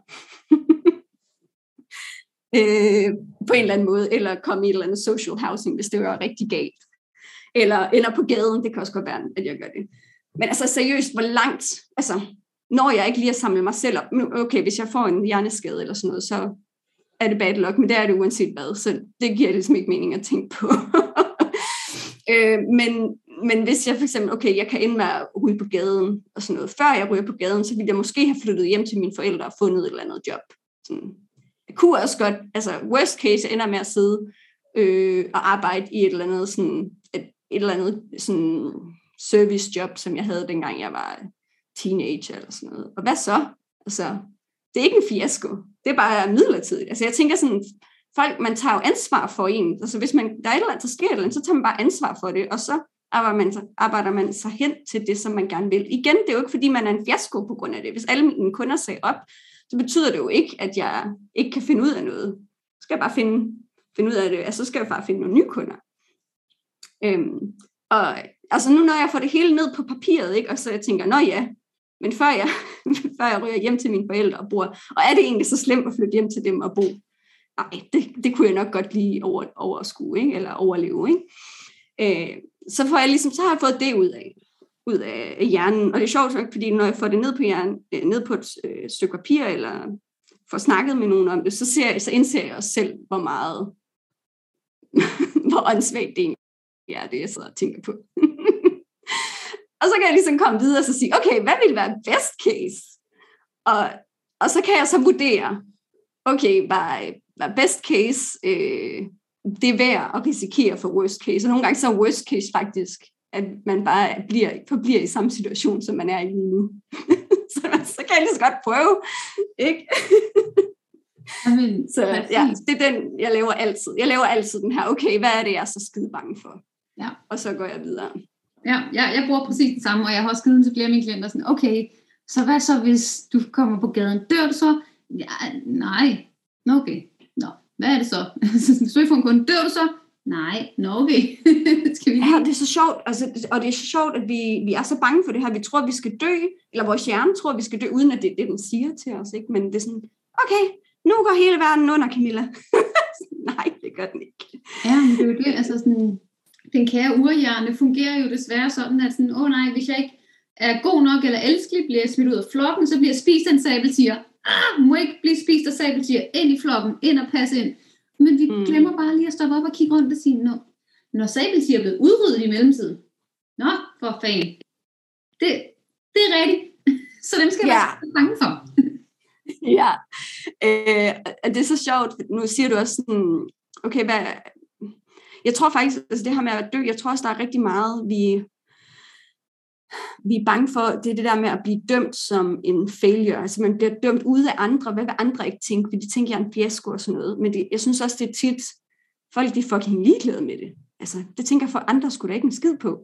øh, på en eller anden måde, eller komme i et eller andet social housing, hvis det var rigtig galt. Eller, eller på gaden, det kan også godt være, at jeg gør det. Men altså seriøst, hvor langt, altså når jeg ikke lige at samle mig selv op, okay, hvis jeg får en hjerneskade eller sådan noget, så er det bad luck, men det er det uanset hvad, så det giver ligesom ikke mening at tænke på. øh, men, men hvis jeg for eksempel, okay, jeg kan ende med at ryge på gaden og sådan noget, før jeg ryger på gaden, så ville jeg måske have flyttet hjem til mine forældre og fundet et eller andet job. Sådan. Jeg kunne også godt, altså worst case, ender med at sidde øh, og arbejde i et eller andet sådan, et, et eller andet sådan service job, som jeg havde dengang jeg var teenager eller sådan noget. Og hvad så? Altså, det er ikke en fiasko. Det er bare midlertidigt. Altså jeg tænker sådan, folk, man tager jo ansvar for en. Altså hvis man, der er et eller andet, der sker et eller andet, så tager man bare ansvar for det, og så arbejder man, arbejder man sig hen til det, som man gerne vil. Igen, det er jo ikke, fordi man er en fiasko på grund af det. Hvis alle mine kunder sagde op, så betyder det jo ikke, at jeg ikke kan finde ud af noget. Så skal jeg bare finde, finde ud af det, altså så skal jeg bare finde nogle nye kunder. Øhm, og altså nu når jeg får det hele ned på papiret, ikke, og så jeg tænker, nå ja, men før jeg, før jeg ryger hjem til mine forældre og bor, og er det egentlig så slemt at flytte hjem til dem og bo? Nej, det, det kunne jeg nok godt lige over, overskue, ikke? eller overleve. Ikke? Øh, så får jeg ligesom, så har jeg fået det ud af, ud af hjernen. Og det er sjovt, fordi når jeg får det ned på, hjernen, øh, ned på et øh, stykke papir, eller får snakket med nogen om det, så, ser jeg, så indser jeg også selv, hvor meget, hvor åndssvagt det er, det jeg sidder og tænker på. og så kan jeg ligesom komme videre og så sige, okay, hvad vil være best case? Og, og så kan jeg så vurdere, okay, var, var best case øh, det er værd at risikere for worst case. Og nogle gange så er worst case faktisk, at man bare bliver, forbliver i samme situation, som man er i lige nu. så, så kan jeg lige så godt prøve. Ikke? Amen, så ja, det er den, jeg laver altid. Jeg laver altid den her, okay, hvad er det, jeg er så skide bange for? Ja. Og så går jeg videre. Ja, ja, jeg bruger præcis det samme, og jeg har også givet til flere af mine klienter, sådan, okay, så hvad så, hvis du kommer på gaden? Dør du så? Ja, nej. Okay. Nå, hvad er det så? Hvis du ikke får en kunde, dør du så? Nej, nå okay. skal vi ja, det er så sjovt, altså, og det er så sjovt, at vi, vi er så bange for det her. Vi tror, at vi skal dø, eller vores hjerne tror, at vi skal dø, uden at det er det, den siger til os. Ikke? Men det er sådan, okay, nu går hele verden under, Camilla. Nej, det gør den ikke. Ja, men det er jo det, altså sådan, den kære urhjerne fungerer jo desværre sådan, at sådan, åh oh, nej, hvis jeg ikke er god nok eller elskelig, bliver jeg smidt ud af flokken, så bliver jeg spist af en sabeltiger. Ah, må ikke blive spist af sabeltiger, ind i flokken, ind og passe ind. Men vi mm. glemmer bare lige at stoppe op og kigge rundt og sige, Nå, når sabeltiger er blevet udryddet i mellemtiden, nå, for fanden. Det, det er rigtigt. Så dem skal ja. være bange for. ja, øh, det er så sjovt. Nu siger du også sådan, okay, hvad, jeg tror faktisk, altså det her med at dø, jeg tror også, der er rigtig meget, vi, vi er bange for, det er det der med at blive dømt som en failure. Altså man bliver dømt ude af andre. Hvad vil andre ikke tænke? Vil de tænker, jeg er en fiasko og sådan noget. Men det, jeg synes også, det er tit, folk de er fucking ligeglade med det. Altså, det tænker for andre skulle da ikke en skid på.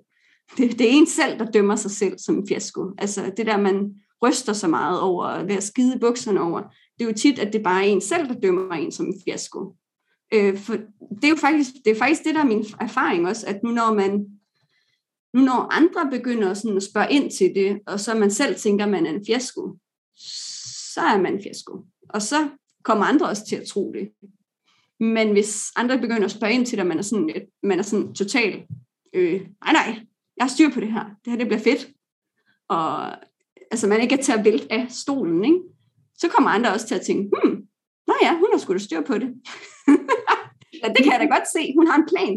Det, det er en selv, der dømmer sig selv som en fiasko. Altså det der, man ryster så meget over, ved at skide bukserne over. Det er jo tit, at det bare er en selv, der dømmer en som en fiasko. Øh, for det er jo faktisk det, er faktisk det, der er min erfaring også, at nu når man nu når andre begynder sådan at spørge ind til det, og så man selv tænker, at man er en fiasko, så er man en fiasko. Og så kommer andre også til at tro det. Men hvis andre begynder at spørge ind til det, og man er sådan, man er sådan total, øh, nej nej, jeg har styr på det her, det her det bliver fedt, og altså man ikke er til at vælte af stolen, ikke? så kommer andre også til at tænke, hmm, nå ja, hun har sgu da styr på det. ja, det kan jeg da godt se, hun har en plan.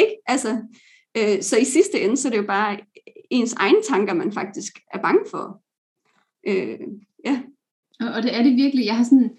Ikke? Altså, øh, så i sidste ende, så er det jo bare ens egne tanker, man faktisk er bange for. Øh, ja. Og, og det er det virkelig. Jeg har sådan,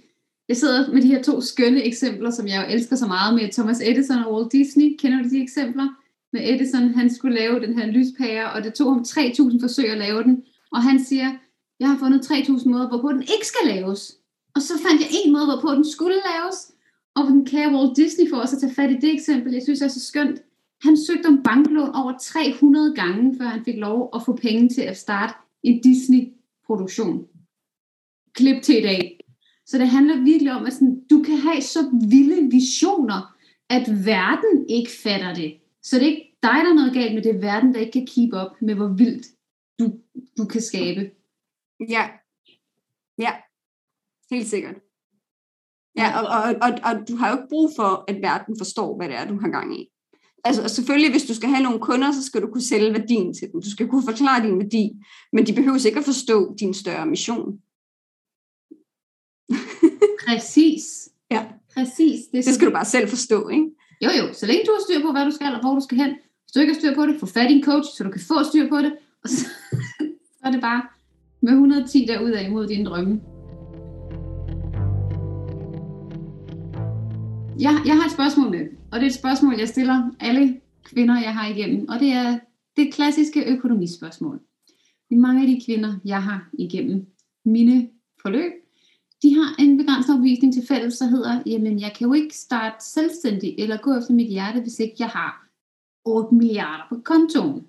jeg sidder med de her to skønne eksempler, som jeg jo elsker så meget med Thomas Edison og Walt Disney. Kender du de eksempler? Med Edison, han skulle lave den her lyspære, og det tog ham 3.000 forsøg at lave den. Og han siger, jeg har fundet 3.000 måder, hvorpå den ikke skal laves. Og så fandt jeg en måde, hvorpå den skulle laves. Og den kære Walt Disney for os at tage fat i det eksempel, jeg synes er så skønt. Han søgte om banklån over 300 gange, før han fik lov at få penge til at starte en Disney-produktion. Klip til i dag. Så det handler virkelig om, at sådan, du kan have så vilde visioner, at verden ikke fatter det. Så det er ikke dig, der er noget galt med det, er verden, der ikke kan keep up med, hvor vildt du, du kan skabe. Ja. Ja. Helt sikkert. Ja, og, og, og, og du har jo ikke brug for, at verden forstår, hvad det er, du har gang i. Altså selvfølgelig, hvis du skal have nogle kunder, så skal du kunne sælge værdien til dem. Du skal kunne forklare din værdi, men de behøver ikke at forstå din større mission. Præcis. Ja. Præcis. Det, det skal du bare selv forstå, ikke? Jo, jo. Så længe du har styr på, hvad du skal, og hvor du skal hen. Hvis du ikke har styr på det, få fat i en coach, så du kan få styr på det. Og så, så er det bare med 110 derudad imod dine drømme. Jeg, jeg har et spørgsmål med, og det er et spørgsmål, jeg stiller alle kvinder, jeg har igennem, og det er det klassiske økonomispørgsmål. Mange af de kvinder, jeg har igennem mine forløb, de har en begrænset opvisning til fælles, der hedder, jamen jeg kan jo ikke starte selvstændig eller gå efter mit hjerte, hvis ikke jeg har 8 milliarder på kontoen.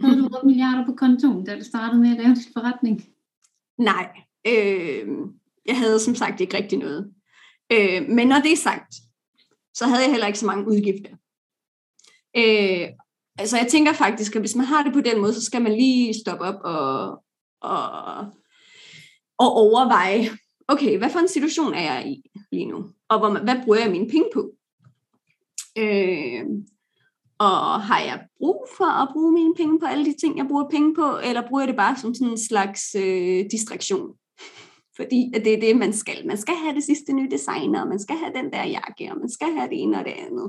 Havde du 8 milliarder på kontoen, da du startede med at lave din forretning? Nej, øh, jeg havde som sagt ikke rigtig noget. Øh, men når det er sagt, så havde jeg heller ikke så mange udgifter. Øh, altså jeg tænker faktisk, at hvis man har det på den måde, så skal man lige stoppe op og, og, og overveje, okay, hvad for en situation er jeg i lige nu? Og hvor, hvad bruger jeg mine penge på? Øh, og har jeg brug for at bruge mine penge på alle de ting, jeg bruger penge på, eller bruger jeg det bare som sådan en slags øh, distraktion? Fordi det er det, man skal. Man skal have det sidste nye designer, og man skal have den der jakke, og man skal have det ene og det andet.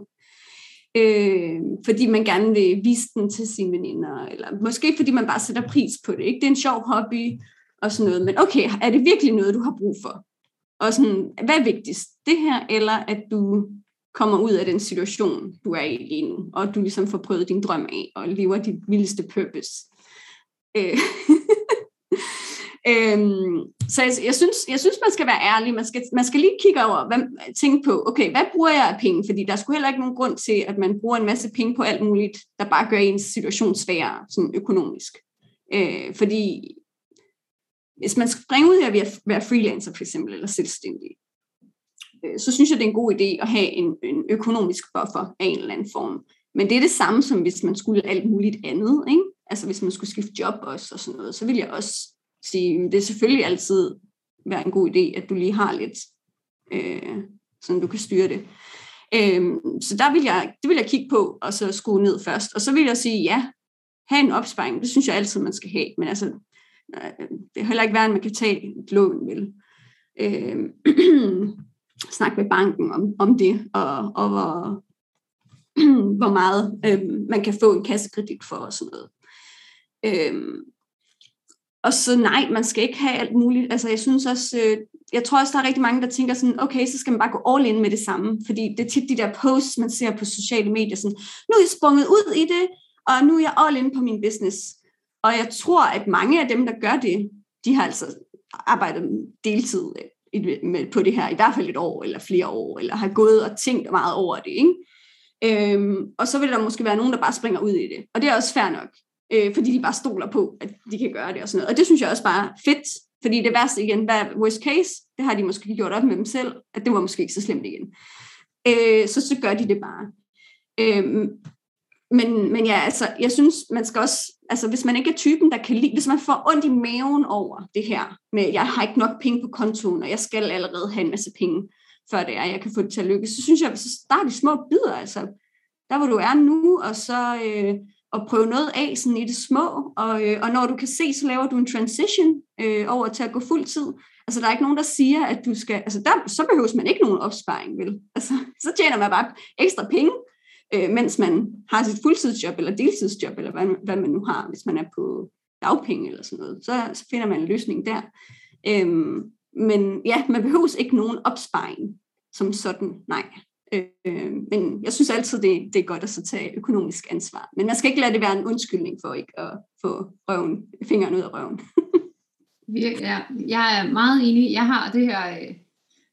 Øh, fordi man gerne vil vise den til sine veninder, eller måske fordi man bare sætter pris på det. Ikke? Det er en sjov hobby, og sådan noget. Men okay, er det virkelig noget, du har brug for? Og sådan, hvad er vigtigst? Det her, eller at du kommer ud af den situation, du er i lige nu, og du ligesom får prøvet din drøm af, og lever dit vildeste purpose. Øh. øhm, så jeg, jeg, synes, jeg synes, man skal være ærlig. Man skal, man skal lige kigge over, hvad, tænke på, okay, hvad bruger jeg af penge? Fordi der skulle heller ikke nogen grund til, at man bruger en masse penge på alt muligt, der bare gør ens situation sværere, sådan økonomisk. Øh, fordi hvis man springer ud af at være freelancer for eksempel, eller selvstændig, øh, så synes jeg, det er en god idé at have en, en økonomisk buffer af en eller anden form. Men det er det samme, som hvis man skulle alt muligt andet. Ikke? Altså hvis man skulle skifte job også og sådan noget, så vil jeg også sige, det er selvfølgelig altid være en god idé, at du lige har lidt, øh, sådan du kan styre det. Øh, så der vil jeg, det vil jeg kigge på, og så skrue ned først. Og så vil jeg sige, ja, have en opsparing, det synes jeg altid, man skal have. Men altså, øh, det er heller ikke værd, at man kan tage et lån, vel. Øh, snak med banken om, om det, og, og hvor, hvor meget øh, man kan få en kassekredit for og sådan noget. Øh, og så nej, man skal ikke have alt muligt. Altså jeg synes også, øh, jeg tror også, der er rigtig mange, der tænker sådan, okay, så skal man bare gå all in med det samme. Fordi det er tit de der posts, man ser på sociale medier, sådan, nu er jeg sprunget ud i det, og nu er jeg all in på min business. Og jeg tror, at mange af dem, der gør det, de har altså arbejdet deltid øh, med, på det her, i hvert fald et år eller flere år, eller har gået og tænkt meget over det. Ikke? Øhm, og så vil der måske være nogen, der bare springer ud i det. Og det er også fair nok øh, fordi de bare stoler på, at de kan gøre det og sådan noget. Og det synes jeg også bare er fedt, fordi det værste igen, hvad worst case? Det har de måske gjort op med dem selv, at det var måske ikke så slemt igen. Øh, så så gør de det bare. Øh, men, men ja, altså, jeg synes, man skal også, altså hvis man ikke er typen, der kan lide, hvis man får ondt i maven over det her, med jeg har ikke nok penge på kontoen, og jeg skal allerede have en masse penge, før det er, jeg kan få det til at lykkes, så synes jeg, så start i små bidder, altså der hvor du er nu, og så, øh, at prøve noget af sådan i det små, og, øh, og når du kan se, så laver du en transition øh, over til at gå fuld tid. Altså der er ikke nogen, der siger, at du skal, altså der, så behøves man ikke nogen opsparing, vel? Altså så tjener man bare ekstra penge, øh, mens man har sit fuldtidsjob eller deltidsjob, eller hvad, hvad man nu har, hvis man er på dagpenge eller sådan noget. Så, så finder man en løsning der. Øhm, men ja, man behøves ikke nogen opsparing som sådan, nej. Øh, men jeg synes altid, det, det er godt at så tage økonomisk ansvar. Men man skal ikke lade det være en undskyldning for ikke at få røven, fingeren ud af røven. ja, jeg er meget enig. Jeg har det her, øh,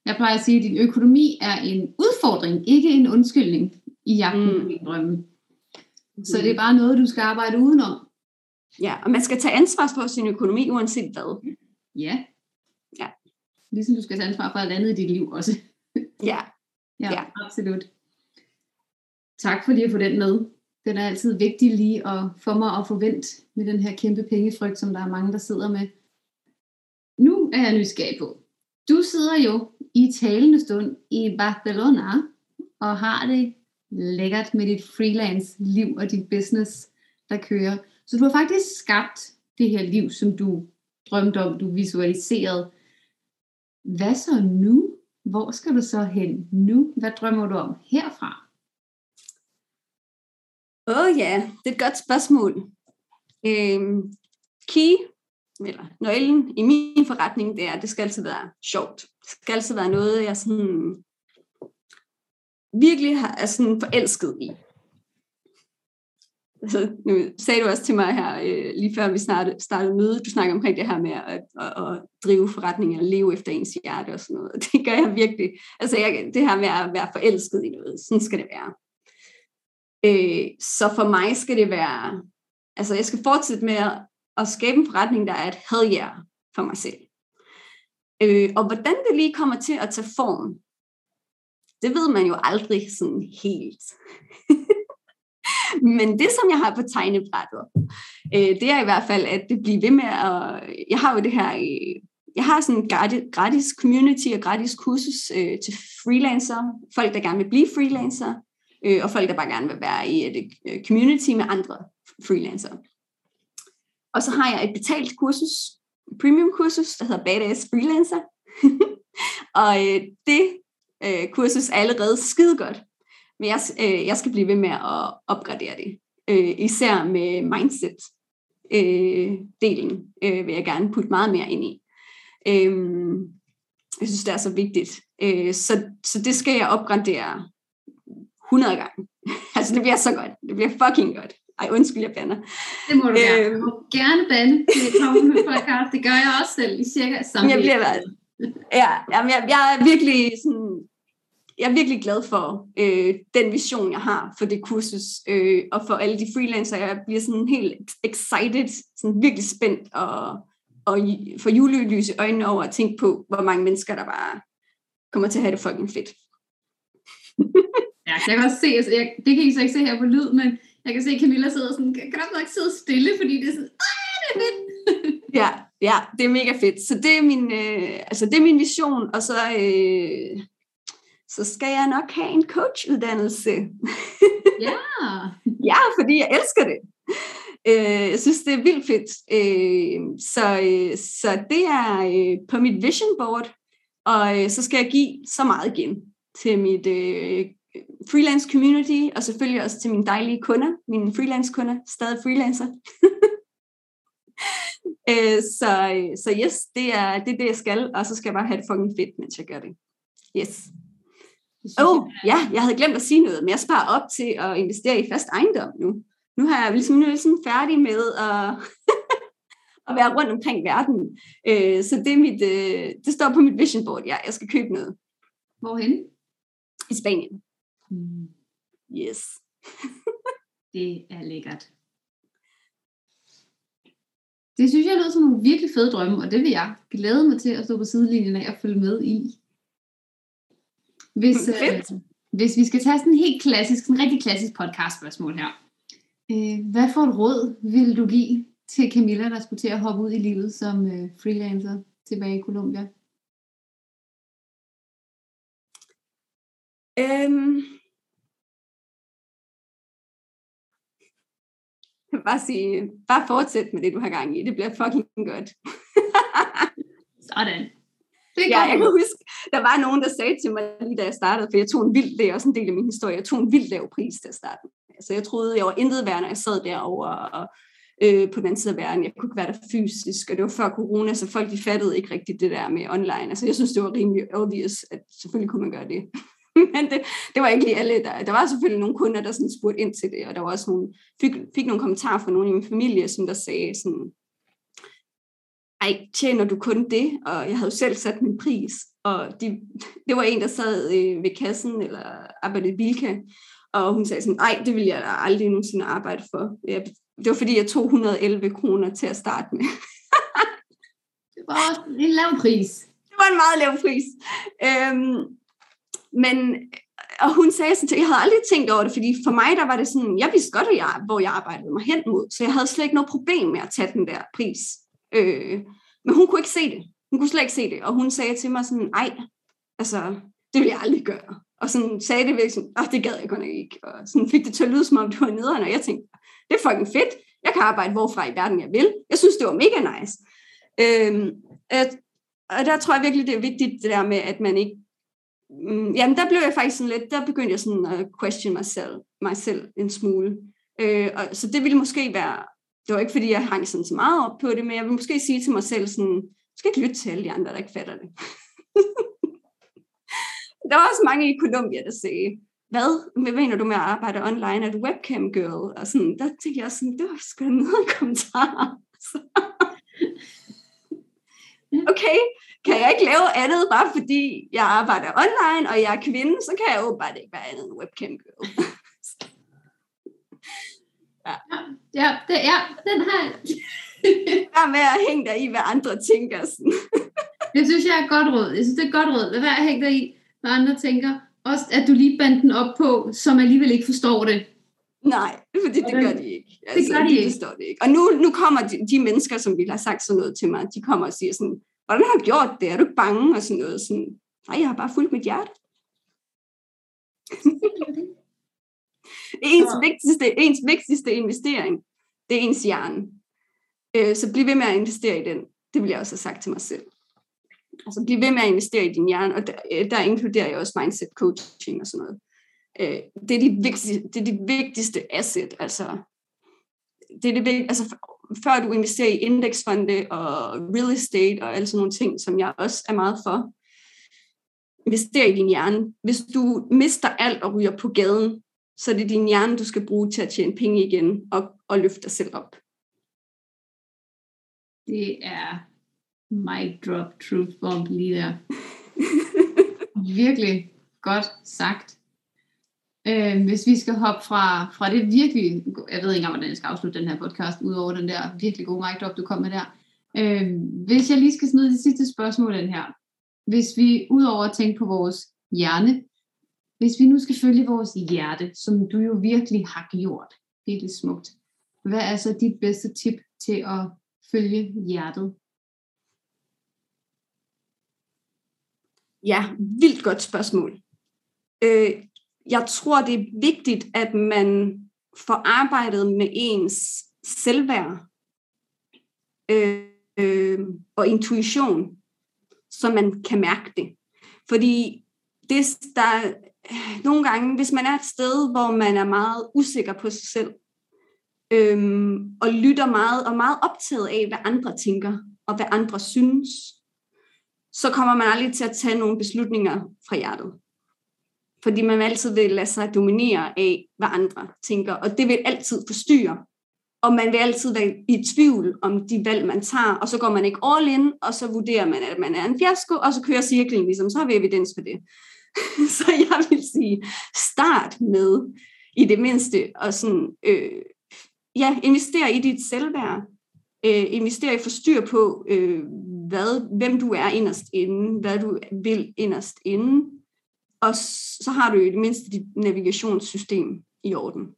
jeg plejer at sige, at din økonomi er en udfordring, ikke en undskyldning i jagten mm. på din drømme. Så det er bare noget, du skal arbejde udenom. Ja, og man skal tage ansvar for sin økonomi, uanset hvad. Ja. Ja. Ligesom du skal tage ansvar for alt andet i dit liv også. Ja. Ja, ja. absolut. Tak for lige at få den med. Den er altid vigtig lige at få mig at forvente med den her kæmpe pengefrygt, som der er mange, der sidder med. Nu er jeg nysgerrig på. Du sidder jo i talende stund i Barcelona og har det lækkert med dit freelance liv og dit business, der kører. Så du har faktisk skabt det her liv, som du drømte om, du visualiserede. Hvad så nu? Hvor skal du så hen nu? Hvad drømmer du om herfra? Åh oh, ja, det er et godt spørgsmål. Øhm, key, eller nøglen i min forretning, det er, at det skal altid være sjovt. Det skal altid være noget, jeg sådan virkelig er sådan forelsket i. Altså, nu sagde du også til mig her, øh, lige før vi startede, startede mødet, du snakker omkring det her med at, at, at drive forretninger, leve efter ens hjerte og sådan noget. Det gør jeg virkelig. Altså jeg, det her med at være forelsket i noget, sådan skal det være. Øh, så for mig skal det være, altså jeg skal fortsætte med at, at skabe en forretning, der er et hell yeah for mig selv. Øh, og hvordan det lige kommer til at tage form, det ved man jo aldrig sådan helt. Men det, som jeg har på tegnebrættet, øh, det er i hvert fald, at det bliver ved med at... Jeg har jo det her... Øh, jeg har sådan en gratis, community og gratis kursus øh, til freelancer, folk, der gerne vil blive freelancer, øh, og folk, der bare gerne vil være i et øh, community med andre freelancer. Og så har jeg et betalt kursus, premium kursus, der hedder Badass Freelancer. og øh, det øh, kursus er allerede skide godt. Men jeg, øh, jeg skal blive ved med at opgradere det. Øh, især med mindset-delen øh, øh, vil jeg gerne putte meget mere ind i. Øh, jeg synes, det er så vigtigt. Øh, så, så det skal jeg opgradere 100 gange. altså, det bliver så godt. Det bliver fucking godt. Ej, undskyld, jeg bander. Det må du gerne. Øh, du må gerne bande. Det, det gør jeg også selv i cirka samme Jeg bliver Ja, jamen, jeg, jeg er virkelig sådan, jeg er virkelig glad for øh, den vision, jeg har for det kursus, øh, og for alle de freelancer. Jeg bliver sådan helt excited, sådan virkelig spændt, og, og for julelys i øjnene over at tænke på, hvor mange mennesker, der bare kommer til at have det fucking fedt. ja, jeg kan også se, altså, jeg, det kan I så ikke se her på lyd, men jeg kan se, at Camilla sidder sådan, kan du ikke sidde stille, fordi det er sådan, det er fedt. ja, ja, det er mega fedt. Så det er min, øh, altså det er min vision, og så, øh, så skal jeg nok have en coachuddannelse. Ja. ja, fordi jeg elsker det. Øh, jeg synes, det er vildt fedt. Øh, så, øh, så det er øh, på mit vision board, og øh, så skal jeg give så meget igen til mit øh, freelance community, og selvfølgelig også til mine dejlige kunder, mine freelance kunder, stadig freelancer. øh, så, så yes, det er, det er det, jeg skal, og så skal jeg bare have det fucking fedt, mens jeg gør det. Yes. Åh, oh, ja, jeg havde glemt at sige noget, men jeg sparer op til at investere i fast ejendom nu. Nu har jeg ligesom, nu er ligesom færdig med at, at være rundt omkring verden. Øh, så det, er mit, øh, det står på mit vision board, ja, jeg skal købe noget. Hvorhen? I Spanien. Mm. Yes. det er lækkert. Det synes jeg lyder som nogle virkelig fede drømme, og det vil jeg glæde mig til at stå på sidelinjen af og følge med i. Hvis, øh, hvis vi skal tage sådan en helt klassisk, sådan en rigtig klassisk podcast spørgsmål her. Øh, hvad for et råd vil du give til Camilla, der skulle til at hoppe ud i livet som øh, freelancer tilbage i Colombia? Øhm, bare sige, bare fortsæt med det, du har gang i. Det bliver fucking godt. Sådan. Det ja, jeg kan huske, der var nogen, der sagde til mig lige da jeg startede, for jeg tog en vild, det er også en del af min historie, jeg tog en vild lav pris til at starte. Altså jeg troede, jeg var intet værd, når jeg sad derovre og øh, på den side af verden. Jeg kunne ikke være der fysisk, og det var før corona, så folk de fattede ikke rigtigt det der med online. Altså jeg synes, det var rimelig obvious, at selvfølgelig kunne man gøre det. Men det, det var ikke lige alle. Der, der var selvfølgelig nogle kunder, der sådan spurgte ind til det, og der var også nogle, fik, fik nogle kommentarer fra nogle i min familie, som der sagde sådan, ej, tjener du kun det? Og jeg havde selv sat min pris, og de, det var en, der sad øh, ved kassen, eller arbejdede i Bilka, og hun sagde sådan, ej, det vil jeg da aldrig nogensinde arbejde for. Jeg, det var fordi, jeg tog 111 kroner til at starte med. det var også en lav pris. Det var en meget lav pris. Øhm, men, og hun sagde sådan til, jeg havde aldrig tænkt over det, fordi for mig, der var det sådan, jeg vidste godt, jeg, hvor jeg arbejdede mig hen mod, så jeg havde slet ikke noget problem med at tage den der pris. Øh, men hun kunne ikke se det. Hun kunne slet ikke se det, og hun sagde til mig sådan, ej, altså, det vil jeg aldrig gøre. Og sådan sagde det virkelig sådan, det gad jeg godt ikke. Og sådan fik det til at lyde, som om det var nederen, og jeg tænkte, det er fucking fedt. Jeg kan arbejde hvorfra i verden jeg vil. Jeg synes, det var mega nice. Øhm, at, og der tror jeg virkelig, det er vigtigt, det der med, at man ikke mm, jamen der blev jeg faktisk sådan lidt, der begyndte jeg sådan at question myself, myself en smule. Øh, og, så det ville måske være, det var ikke fordi, jeg hang sådan så meget op på det, men jeg vil måske sige til mig selv sådan, du skal ikke lytte til alle de andre, der ikke fatter det. der var også mange i Colombia, der sagde, hvad, hvad mener du med at arbejde online? Er du webcam girl? Og sådan, der tænkte jeg sådan, det var sgu noget kommentar. okay, kan jeg ikke lave andet, bare fordi jeg arbejder online, og jeg er kvinde, så kan jeg åbenbart ikke være andet end webcam girl. ja. Ja, det, ja, den her. Der med at hænge dig i, hvad andre tænker. Sådan. det synes jeg er godt råd. Jeg synes, det er godt råd. Lad være at hænge dig i, hvad andre tænker. Også at du lige bandt den op på, som alligevel ikke forstår det. Nej, fordi det gør de ikke. Altså, det gør de, de ikke. forstår det ikke. Og nu, nu kommer de, de mennesker, som ville have sagt sådan noget til mig, de kommer og siger sådan, hvordan har du gjort det? Er du ikke bange? Og sådan noget. Sådan, Nej, jeg har bare fulgt mit hjerte. Ens, ja. vigtigste, ens vigtigste investering, det er ens hjerne. Øh, så bliv ved med at investere i den. Det vil jeg også have sagt til mig selv. Altså bliv ved med at investere i din hjerne, og der, øh, der inkluderer jeg også mindset coaching og sådan noget. Øh, det, er dit vigtigste, det er dit vigtigste asset. Altså, det er det vigtigste, altså før du investerer i indeksfonde og real estate og alle sådan nogle ting, som jeg også er meget for, invester i din hjerne. Hvis du mister alt og ryger på gaden, så er det din hjerne, du skal bruge til at tjene penge igen og, og løfte dig selv op. Det er mic drop truth bomb lige der. Virkelig godt sagt. Øh, hvis vi skal hoppe fra, fra det virkelig, jeg ved ikke engang, hvordan jeg skal afslutte den her podcast, udover den der virkelig gode mic drop, du kom med der. Øh, hvis jeg lige skal smide det sidste spørgsmål den her. Hvis vi, udover at tænke på vores hjerne, hvis vi nu skal følge vores hjerte, som du jo virkelig har gjort, virkelig smukt, hvad er så dit bedste tip til at følge hjertet? Ja, vildt godt spørgsmål. Øh, jeg tror, det er vigtigt, at man får arbejdet med ens selvværd øh, øh, og intuition, så man kan mærke det. Fordi det, der, nogle gange, hvis man er et sted, hvor man er meget usikker på sig selv, øhm, og lytter meget, og meget optaget af, hvad andre tænker, og hvad andre synes, så kommer man aldrig til at tage nogle beslutninger fra hjertet fordi man altid vil lade sig dominere af, hvad andre tænker, og det vil altid forstyrre. Og man vil altid være i tvivl om de valg, man tager, og så går man ikke all in, og så vurderer man, at man er en fiasko, og så kører cirklen ligesom, så har vi evidens for det. så jeg vil sige, start med i det mindste, og sådan, øh, ja, investere i dit selvværd, øh, investere i forstyr på, øh, hvad, hvem du er inderst inde, hvad du vil inderst inde, og så har du i det mindste dit navigationssystem i orden.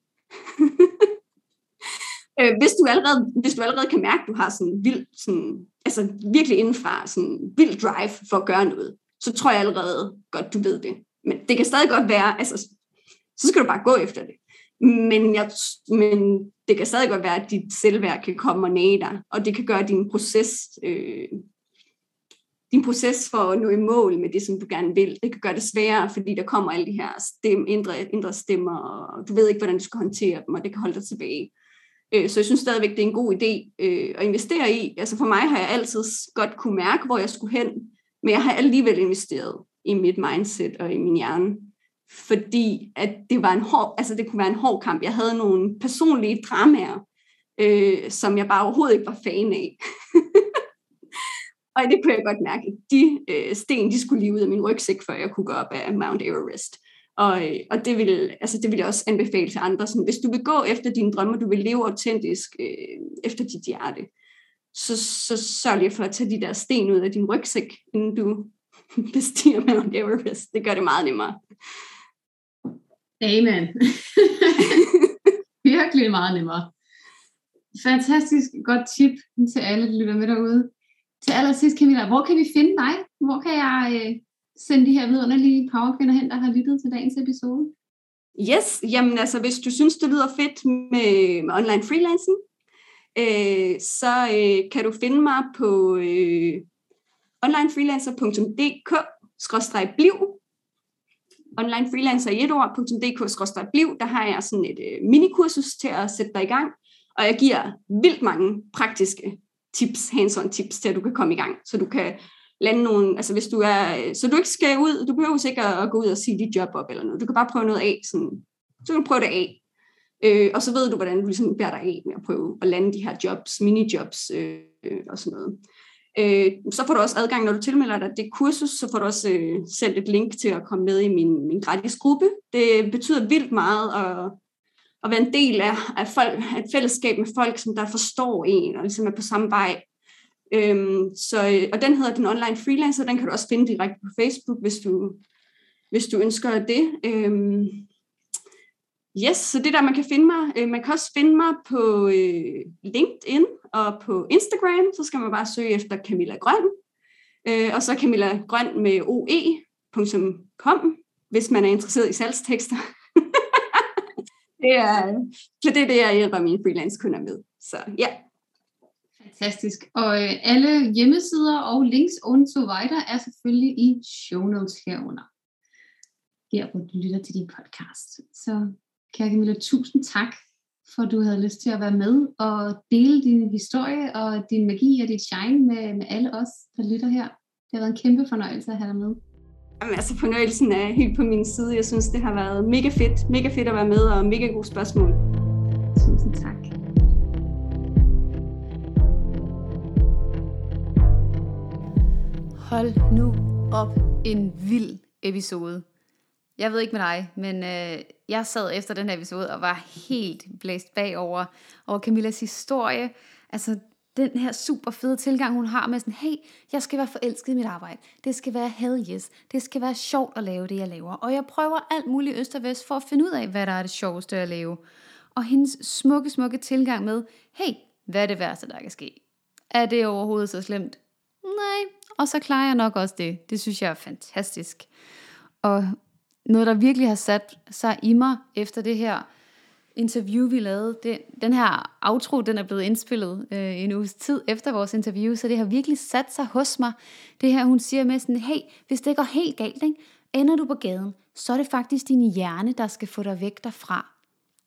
Øh, hvis, du allerede, hvis du allerede kan mærke, at du har sådan vild, sådan, altså virkelig indenfra, sådan vild drive for at gøre noget, så tror jeg allerede godt, du ved det. Men det kan stadig godt være, altså, så skal du bare gå efter det. Men, jeg, men det kan stadig godt være, at dit selvværd kan komme og næge dig, og det kan gøre din proces øh, din proces for at nå i mål med det, som du gerne vil. Det kan gøre det sværere, fordi der kommer alle de her stem, indre, indre stemmer, og du ved ikke, hvordan du skal håndtere dem, og det kan holde dig tilbage. Øh, så jeg synes stadigvæk, det er en god idé øh, at investere i. Altså for mig har jeg altid godt kunne mærke, hvor jeg skulle hen, men jeg har alligevel investeret i mit mindset og i min hjerne. Fordi at det var en hård, altså det kunne være en hård kamp. Jeg havde nogle personlige dramaer, øh, som jeg bare overhovedet ikke var fan af. og det kunne jeg godt mærke. De øh, sten, de skulle lige ud af min rygsæk, før jeg kunne gå op af Mount Everest. Og, øh, og det, vil, altså det vil jeg også anbefale til andre. Sådan, hvis du vil gå efter dine drømme, du vil leve autentisk øh, efter dit hjerte, så, så sørg lige for at tage de der sten ud af din rygsæk, inden du bestiger Mount Everest. Det gør det meget nemmere. Amen. Virkelig meget nemmere. Fantastisk godt tip til alle, der lytter med derude. Til allersidst, Camilla, hvor kan vi finde dig? Hvor kan jeg øh, sende de her vidunderlige powerkvinder hen, der har lyttet til dagens episode? Yes, jamen altså, hvis du synes, det lyder fedt med, med online freelancing, øh, så øh, kan du finde mig på øh, onlinefreelancer.dk-bliv onlinefreelancer i et ord.dk-bliv, der har jeg sådan et øh, minikursus til at sætte dig i gang, og jeg giver vildt mange praktiske tips, hands-on tips til, at du kan komme i gang, så du kan lande nogle, altså hvis du er, så du ikke skal ud, du behøver ikke at gå ud og sige dit job op eller noget, du kan bare prøve noget af, sådan, så kan du prøve det af, øh, og så ved du, hvordan du ligesom bærer dig af med at prøve at lande de her jobs, minijobs øh, og sådan noget. Øh, så får du også adgang, når du tilmelder dig det kursus, så får du også øh, sendt et link til at komme med i min, min gratis gruppe. Det betyder vildt meget at, at være en del af, af, folk, af et fællesskab med folk, som der forstår en og ligesom er på samme vej. Øhm, så, øh, og den hedder Den Online Freelancer, den kan du også finde direkte på Facebook, hvis du, hvis du ønsker det. Øhm, yes, så det der, man kan finde mig. Øh, man kan også finde mig på øh, LinkedIn og på Instagram, så skal man bare søge efter Camilla Grøn. Øh, og så Camilla Grøn med oe.com, hvis man er interesseret i salgstekster. det, er, så det er det, jeg hjælper mine freelance-kunder med. Så ja. Fantastisk. Og øh, alle hjemmesider og links und to wider er selvfølgelig i show notes herunder. Her hvor du lytter til din podcast. Så kære Camilla, tusind tak for at du havde lyst til at være med og dele din historie og din magi og dit shine med, med alle os, der lytter her. Det har været en kæmpe fornøjelse at have dig med. Jamen, altså fornøjelsen er helt på min side. Jeg synes, det har været mega fedt. Mega fedt at være med, og mega gode spørgsmål. Tusind tak. Hold nu op en vild episode. Jeg ved ikke med dig, men øh, jeg sad efter den her episode og var helt blæst bagover over Camillas historie. Altså den her super fede tilgang, hun har med sådan, hey, jeg skal være forelsket i mit arbejde. Det skal være hell yes. Det skal være sjovt at lave det, jeg laver. Og jeg prøver alt muligt øst og vest for at finde ud af, hvad der er det sjoveste at lave. Og hendes smukke, smukke tilgang med, hey, hvad er det værste, der kan ske? Er det overhovedet så slemt? Nej, og så klarer jeg nok også det. Det synes jeg er fantastisk. Og noget, der virkelig har sat sig i mig efter det her interview, vi lavede. Det, den her outro, den er blevet indspillet øh, en uges tid efter vores interview, så det har virkelig sat sig hos mig. Det her, hun siger med sådan, hey, hvis det går helt galt, ikke, ender du på gaden, så er det faktisk din hjerne, der skal få dig væk derfra.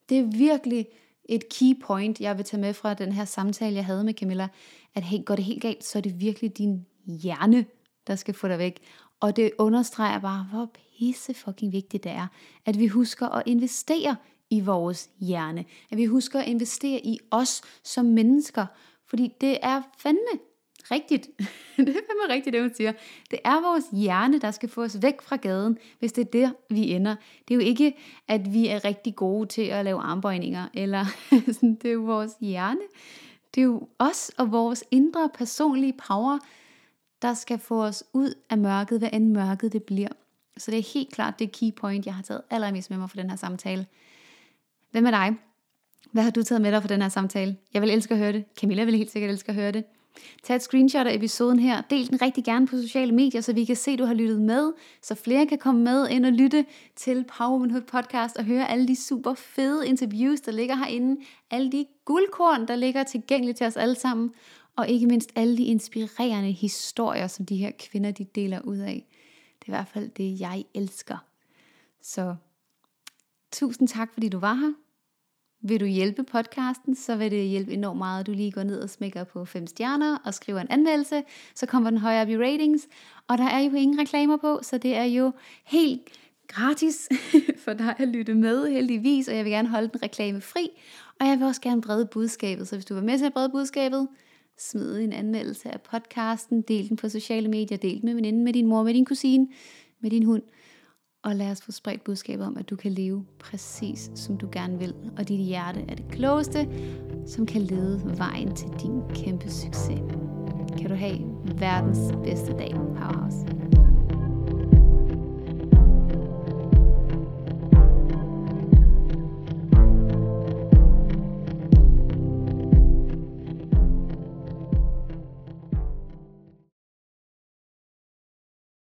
Det er virkelig et key point, jeg vil tage med fra den her samtale, jeg havde med Camilla, at hey, går det helt galt, så er det virkelig din hjerne, der skal få dig væk. Og det understreger bare, hvor pisse fucking vigtigt det er, at vi husker at investere i vores hjerne. At vi husker at investere i os som mennesker. Fordi det er fandme rigtigt. det er fandme rigtigt, det hun siger. Det er vores hjerne, der skal få os væk fra gaden, hvis det er der, vi ender. Det er jo ikke, at vi er rigtig gode til at lave armbøjninger, eller sådan, det er jo vores hjerne. Det er jo os og vores indre personlige power, der skal få os ud af mørket, hvad end mørket det bliver. Så det er helt klart det key point, jeg har taget allermest med mig for den her samtale. Hvem med dig? Hvad har du taget med dig for den her samtale? Jeg vil elske at høre det. Camilla vil helt sikkert elske at høre det. Tag et screenshot af episoden her. Del den rigtig gerne på sociale medier, så vi kan se, at du har lyttet med. Så flere kan komme med ind og lytte til Power Womanhood podcast og høre alle de super fede interviews, der ligger herinde. Alle de guldkorn, der ligger tilgængeligt til os alle sammen. Og ikke mindst alle de inspirerende historier, som de her kvinder de deler ud af. Det er i hvert fald det, jeg elsker. Så tusind tak, fordi du var her. Vil du hjælpe podcasten, så vil det hjælpe enormt meget, at du lige går ned og smækker på fem stjerner og skriver en anmeldelse. Så kommer den højere op i ratings. Og der er jo ingen reklamer på, så det er jo helt gratis for dig at lytte med heldigvis. Og jeg vil gerne holde den reklame fri. Og jeg vil også gerne brede budskabet. Så hvis du vil med til at brede budskabet, smid en anmeldelse af podcasten, del den på sociale medier, del den med veninden, med din mor, med din kusine, med din hund og lad os få spredt budskabet om, at du kan leve præcis som du gerne vil, og dit hjerte er det klogeste, som kan lede vejen til din kæmpe succes. Kan du have verdens bedste dag, Powerhouse.